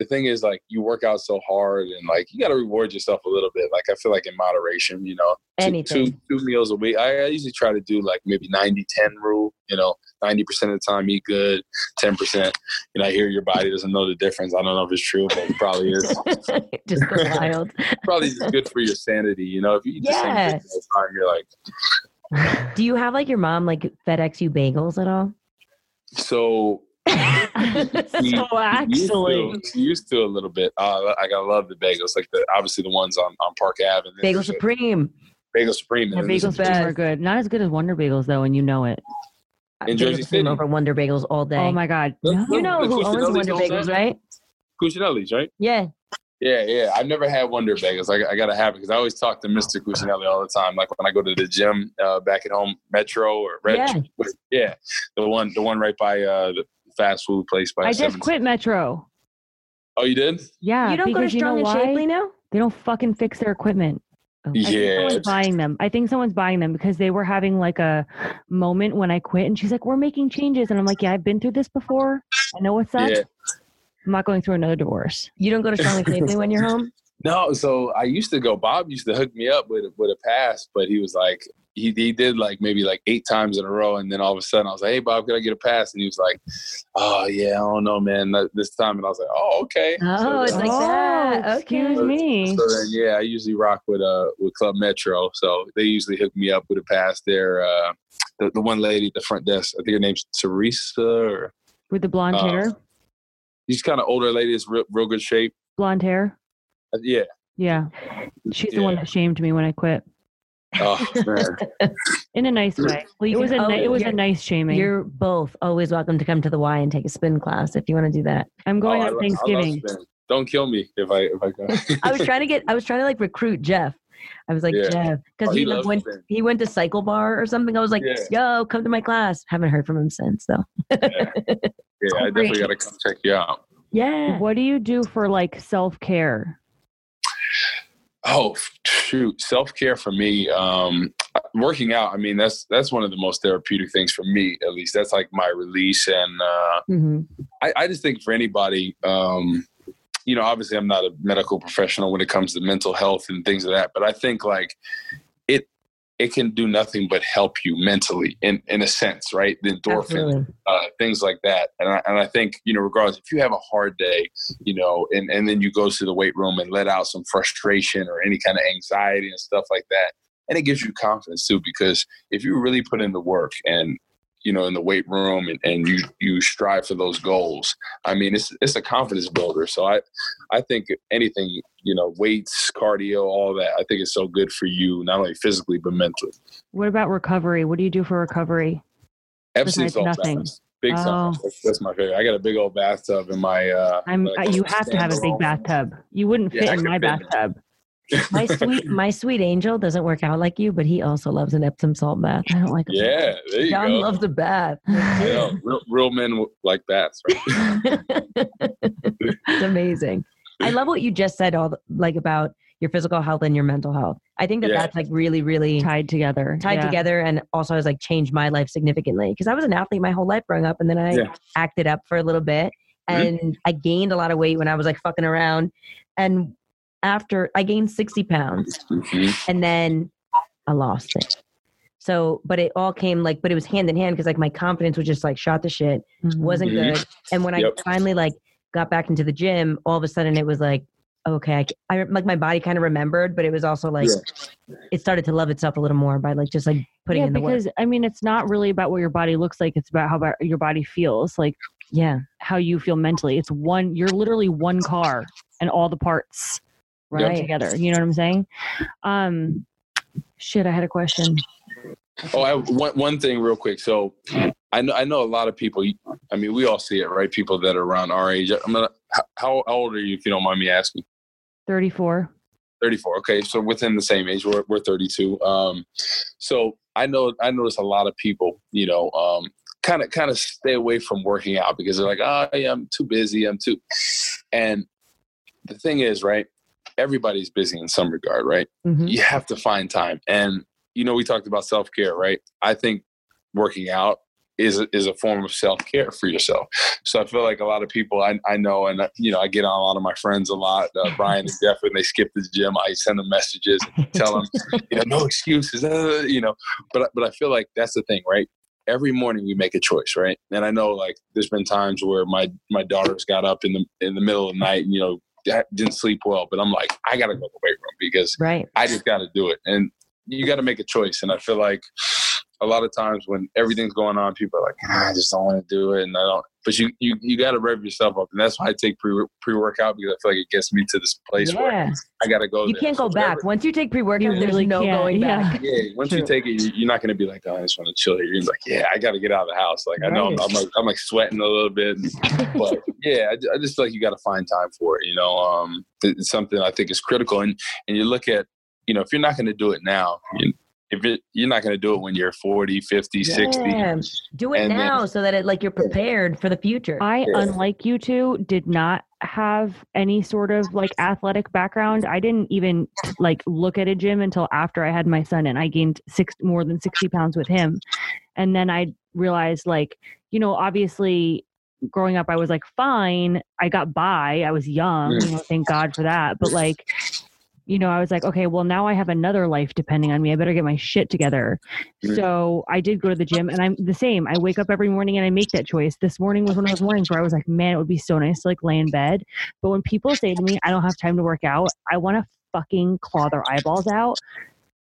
E: The thing is, like, you work out so hard, and like, you got to reward yourself a little bit. Like, I feel like in moderation, you know, two, two, two meals a week. I, I usually try to do like maybe 90 10 rule, you know, 90% of the time eat good, 10%. You know, I hear your body doesn't know the difference. I don't know if it's true, but it probably is.
A: Just go wild.
E: probably just good for your sanity, you know. If you eat the same thing the time, you're like,
A: Do you have like your mom like FedEx you bagels at all?
E: so. We-
B: So actually,
E: used to, used to a little bit. Uh, like I love the bagels, like the obviously the ones on, on Park Ave. And
A: Bagel
E: there's a
A: Supreme.
E: Bagel Supreme.
B: yeah,
E: and then there's
B: bagel
E: a-
B: supreme are good. Not as good as Wonder Bagels though, and you know it.
E: In
A: Bagel
E: Jersey
A: Supreme
E: City.
A: over Wonder Bagels all day.
B: Oh my god.
E: Look,
B: No.
E: look,
A: You know
E: the
A: who owns Wonder
E: owns
A: Bagels, right?
E: Cucinelli's, right?
A: Yeah.
E: Yeah, yeah. I've never had Wonder Bagels. I, I gotta have it because I always talk to Mr. Cucinelli all the time. Like when I go to the gym uh, back at home, Metro or Red.
A: Yeah.
E: yeah, the one, the one right by uh, the fast food place by.
B: I just quit Metro.
E: Oh, you did?
B: Yeah,
A: you don't go to
B: because you know
A: Strong and? Shapely now?
B: They don't fucking fix their equipment.
A: Oh.
B: I think
E: Yeah.
B: someone's buying them. I think someone's buying them because they were having like a moment when I quit, and she's like, "We're making changes," and I'm like, "Yeah, I've been through this before. I know what's up.
E: Yeah.
B: I'm not going through another divorce."
A: You don't go to Strong and Shapely when you're home?
E: No, so I used to go. Bob used to hook me up with with a pass, but he was like, he he did like maybe like eight times in a row, and then all of a sudden I was like, "Hey, Bob, can I get a pass?" And he was like, "Oh yeah, I don't know, man, this time." And I was like, "Oh okay."
A: Oh, it's like that.
B: Oh, excuse
A: Okay.
B: me.
E: So then, yeah, I usually rock with uh with Club Metro, so they usually hook me up with a pass. There, uh, the the one lady at the front desk, I think her name's Teresa, or
B: With the blonde
E: Uh,
B: hair,
E: she's kind of older lady, is real real good shape.
B: blonde hair.
E: Uh, yeah.
B: Yeah, she's the one
E: Yeah.
B: that shamed me when I quit
E: Oh
B: in a nice way.
A: Well, you
B: It was a
A: can-
B: ni-
A: oh,
B: it was a nice shaming.
A: You're both always welcome to come to the Y and take a spin class if you want to do that.
B: I'm oh, going
E: Oh,
B: on
E: lo- I love
B: Thanksgiving.
E: Don't kill me if I if I go.
A: I was trying to get I was trying to like recruit Jeff. I was like,
E: Yeah.
A: Jeff, because
E: Oh,
A: he,
E: he
A: went
E: spin.
A: he went to cycle bar or something. I was like,
E: Yeah.
A: yo, come to my class. Haven't heard from him since though.
E: Yeah, I definitely got to come check you out.
A: Yeah.
B: What do you do for like self care?
E: Oh shoot, self care for me. Um, working out. I mean, that's that's one of the most therapeutic things for me. At least that's like my release, and uh,
A: hmm
E: I, I just think for anybody, um, you know, obviously I'm not a medical professional when it comes to mental health and things of that, but I think like it can do nothing but help you mentally in in a sense, right? The endorphin, uh, things like that. And I, and I think, you know, regardless, if you have a hard day, you know, and, and then you go to the weight room and let out some frustration or any kind of anxiety and stuff like that, and it gives you confidence too, because if you really put in the work and, you know, in the weight room and, and you, you strive for those goals, I mean, it's, it's a confidence builder. So I, I think anything, you know, weights, cardio, all that, I think it's so good for you, not only physically, but mentally.
B: What about recovery? What do you do for recovery?
E: Epsom salt baths. Big
B: Oh.
E: time. That's, that's my favorite. I got a big old bathtub in my. Uh,
B: I'm.
E: like,
B: uh, you have to have a big bathtub. You wouldn't fit
E: I
B: in my bathtub.
A: My sweet my sweet angel doesn't work out like you, but he also loves an Epsom salt bath.
B: I don't like. a
E: Yeah, there you
A: John
E: go.
A: loves a bath.
E: I know. Real, real men like baths. right?
A: it's amazing. I love what you just said all the, like about your physical health and your mental health. I think that
E: Yeah.
A: that's like really really
B: tied together.
A: tied
B: Yeah.
A: together and also has like changed my life significantly because I was an athlete my whole life growing up and then I
E: Yeah.
A: acted up for a little bit
E: Mhm.
A: and I gained a lot of weight when I was like fucking around and after I gained 60 pounds
E: Mhm.
A: and then I lost it. So, but it all came like, but it was hand in hand because like my confidence was just like shot to shit, wasn't
E: Mhm.
A: good. And when
E: Yep.
A: I finally like got back into the gym, all of a sudden it was like, okay, I, c- I- like my body kind of remembered, but it was also like, it started to love itself a little more by like just like putting
B: yeah,
A: in the work.
B: because I mean, it's not really about what your body looks like. It's about how about your body feels, like
A: Yeah.
B: how you feel mentally. It's one. You're literally one car, and all the parts
A: Right.
B: together. You know what I'm saying? Um, shit. I had a question.
E: Oh, I, one one thing real quick. So, I know I know a lot of people. I mean, we all see it, right? People that are around our age. I'm gonna. How, how old are you, if you don't mind me asking?
B: Thirty-four.
E: 34 okay so within the same age we're, we're 32 um so i know i notice a lot of people you know um kind of kind of stay away from working out because they're like oh yeah i'm too busy i'm too and the thing is right everybody's busy in some regard right?
A: Mhm.
E: you have to find time. And you know we talked about self-care right? I think working out is a, is a form of self-care for yourself. So i feel like a lot of people i, I know and you know i get on a lot of my friends a lot uh, brian and jeff when they skip the gym. I send them messages and tell them you know no excuses uh, you know. But but i feel like that's the thing right? Every morning we make a choice right? And i know like there's been times where my my daughters got up in the in the middle of the night and you know didn't sleep well but i'm like i gotta go to the weight room because
A: Right.
E: I just got to do it. And you got to make a choice. And I feel like a lot of times when everything's going on, people are like, "Ah, I just don't want to do it. And I don't, but you, you, you got to rev yourself up. And that's why I take pre, pre-workout because I feel like it gets me to this place where I got to go.
A: You
E: there.
A: can't
E: So
A: go back.
E: whatever-
A: Once you take pre workout,
B: You
A: there's
B: really
A: no
B: can't,
A: going
B: yeah.
A: back.
E: Yeah, once you take it, you- you're not going to be like, oh, I just want to chill here. You're like, yeah, I got to get out of the house. Like I know I'm, I'm like I'm like sweating a little bit, but yeah, I, I just feel like you got to find time for it. You know, um, it's something I think is critical. And and you look at, you know, if you're not going to do it now, you, if it, you're not going to do it when you're 40, 50, 60.
A: Do it
E: And then-
A: now so that it like you're prepared for the future.
B: I,
E: Yeah.
B: unlike you two, did not have any sort of like athletic background. I didn't even like look at a gym until after I had my son and I gained six more than 60 pounds with him. And then I realized like, you know, obviously growing up I was like fine. I got by. I was young, you know, thank God for that. But like you know, I was like, okay, well, now I have another life depending on me. I better get my shit together. So I did go to the gym and I'm the same. I wake up every morning and I make that choice. This morning was one of those mornings where I was like, man, it would be so nice to like lay in bed. But when people say to me, I don't have time to work out, I want to fucking claw their eyeballs out.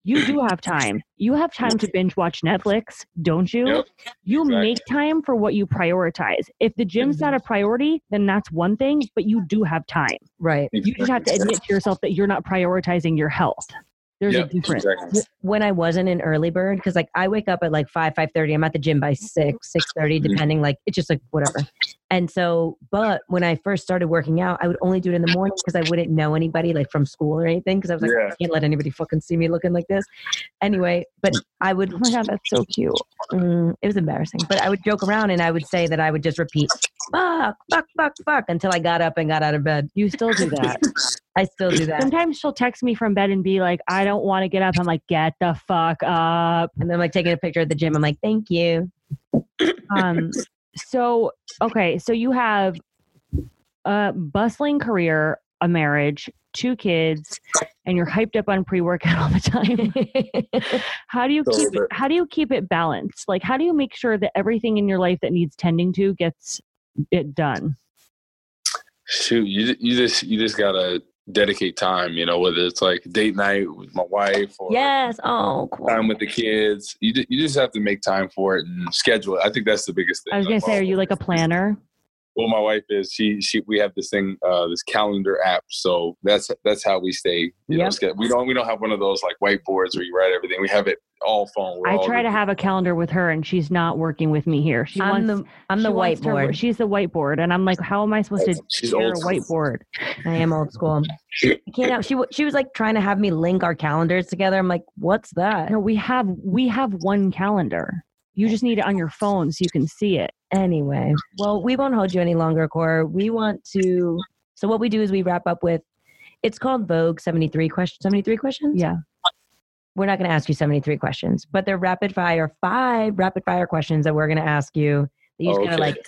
B: You do have time. You have time to binge watch Netflix, don't you?
E: Yep.
B: You
E: Exactly.
B: make time for what you prioritize. If the gym's not a mm-hmm. priority, then that's one thing, but you do have time.
A: right.
B: You just have to admit to yourself that you're not prioritizing your health. There's
E: Yep,
B: a difference.
E: exactly.
A: when I wasn't an early bird, because like I wake up at like five, five thirty. I'm at the gym by six, six thirty,
E: Mhm.
A: depending. Like it's just like whatever. And so, but when I first started working out, I would only do it in the morning because I wouldn't know anybody like from school or anything. Because I was like,
E: Yeah.
A: I can't let anybody fucking see me looking like this. Anyway, but I would.
B: Oh my god, that's so cute.
A: Mm, it was embarrassing, but I would joke around and I would say that I would just repeat, fuck, fuck, fuck, fuck, until I got up and got out of bed.
B: You still do that.
A: I still do that.
B: Sometimes she'll text me from bed and be like, I don't want to get up. I'm like, get the fuck up.
A: And then I'm like taking a picture at the gym. I'm like, thank you.
B: Um, so, okay. So you have a bustling career, a marriage, two kids, and you're hyped up on pre workout all the time. how do you keep it, how do you keep it balanced? Like, how do you make sure that everything in your life that needs tending to gets it done?
E: Shoot, you, you just, you just got to dedicate time, you know, whether it's like date night with my wife or
A: yes. Oh, cool.
E: time with the kids. You, ju- you just have to make time for it and schedule it. I think that's the biggest thing.
B: I was gonna say, are you like a planner?
E: Well, my wife is. She she. We have this thing, uh, this calendar app. So that's that's how we stay. You
A: Yep.
E: ske- we don't we don't have one of those like whiteboards where you write everything. We have it all phone. We're
B: I
E: all
B: try to have a calendar with her, and she's not working with me here. She
A: I'm
B: wants
A: the I'm the
B: she wants to-
A: whiteboard.
B: she's the whiteboard, and I'm like, how am I supposed to
E: She's
B: share a
E: old school.
B: whiteboard?
A: I am old school. I can't. out- She she was like trying to have me link our calendars together. I'm like, what's that?
B: No, we have we have one calendar. You just need it on your phone so you can see it.
A: Anyway, well, we won't hold you any longer, Core. We want to. So what we do is we wrap up with. It's called Vogue 73 questions. 73 questions.
B: Yeah.
A: We're not going to ask you 73 questions, but they're rapid fire, five rapid fire questions that we're going to ask you. That you just kind of like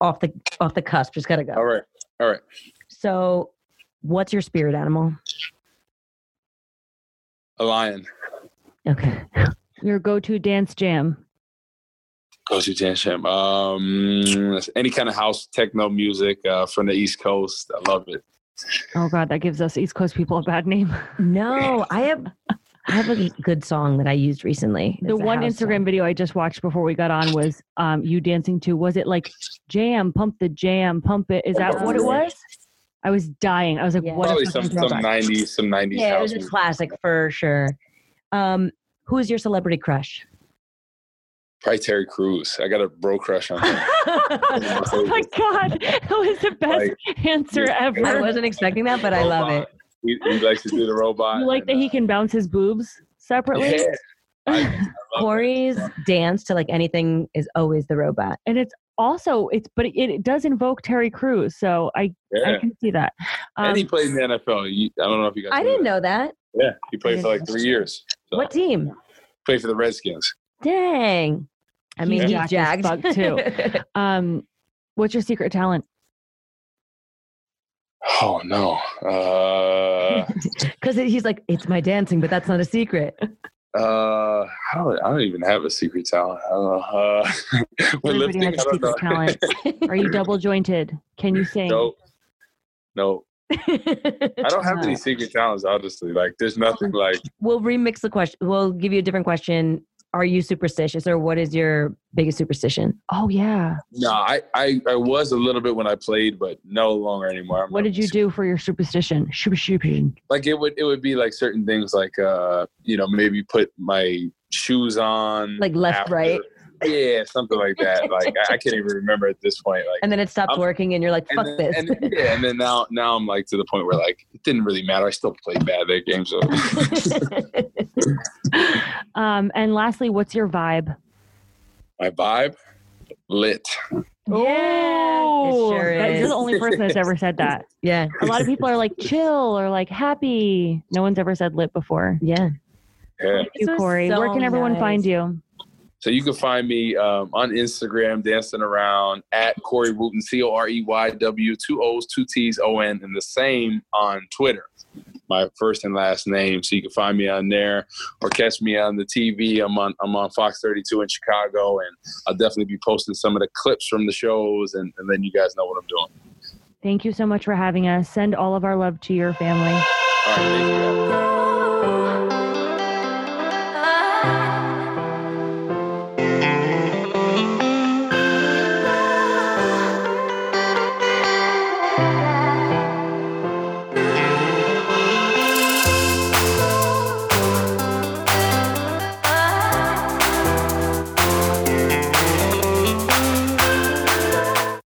A: off the off the cusp. Just gotta go.
E: All right. All right.
A: So What's your spirit animal?
E: A lion.
A: Okay.
B: Your go-to dance jam.
E: Go to dance jam. Um, any kind of house techno music uh, from the East Coast. I love it.
B: Oh God, that gives us East Coast people a bad name.
A: No, I have I have a good song that I used recently.
B: the
A: It's a
B: one Instagram
A: song.
B: video I just watched before we got on was um, you dancing to. Was it like jam, pump the jam, pump it? Is that what it was? I was dying. I was like,
A: Yeah.
B: what
E: Probably some some nineties some nineties
A: Yeah, it was a classic for sure. Um, who is your celebrity crush?
E: Probably Terry Crews. I got a bro crush on him.
B: oh my god, that was the best answer
E: ever.
A: I wasn't expecting that, but I love it.
E: He, he likes to do the robot.
B: You like
E: and,
B: that he
E: uh,
B: can bounce his boobs separately,
E: Yeah. I- I love
A: Corey's dance to like anything is always the robot.
B: and it's also it's but it, it does invoke Terry Crews, so I
E: that.
B: I can see that.
E: and he
B: Um,
E: played in the NFL. You, I don't know if you guys.
A: I
E: knew
A: didn't
E: that.
A: know that.
E: Yeah, he played for like three years. So,
A: What team?
E: Played for the Redskins.
A: Dang. I mean,
B: He's
A: he's
B: jacked
A: jagged
B: as fuck, um, what's your secret talent?
E: Oh no. Uh,
A: Because he's like, it's my dancing, but that's not a secret.
E: uh, I don't, I don't even have a secret talent. I don't know. Uh, with
B: Everybody
E: lifting,
B: has
E: I
B: a
E: don't
B: secret talent. Are you double jointed? Can you sing?
E: no, no. I don't have any
B: Uh,
E: secret talents. Honestly, like there's nothing like.
A: we'll remix the question. We'll give you a different question. Are you superstitious or what is your biggest superstition?
B: Oh yeah.
E: No, I, I, I was a little bit when I played, but no longer anymore. I'm
B: What did you do for your superstition? Superstition.
E: like it would it would be like certain things like uh you know maybe put my shoes on
A: Like left, right?
E: Yeah something like that like I, I can't even remember at this point like
A: And then it stopped
E: I'm-
A: working and you're like,
E: and
A: fuck
E: then,
A: this.
E: and, yeah and then now now I'm like to the point where like it didn't really matter I still played bad that game so
B: Um, and lastly, what's your vibe?
E: my vibe lit
B: Oh,
A: sure
B: that-
A: is.
B: you're the only person that's ever said that.
A: yeah.
B: A lot of people are like chill or like happy. No one's ever said lit before.
A: Yeah.
E: yeah
B: Thank you,
A: This was
B: Corey. Where can everyone
A: nice.
B: find you?
E: So you can find me um, on Instagram dancing around at Corey Wootton C O R E Y W two O's two T's O N and the same on Twitter my first and last name. So you can find me on there or catch me on the TV. I'm on I'm on Fox 32 in Chicago, and I'll definitely be posting some of the clips from the shows, and, and then you guys know what I'm doing.
B: Thank you so much for having us. Send all of our love to your family.
E: All right, thank you.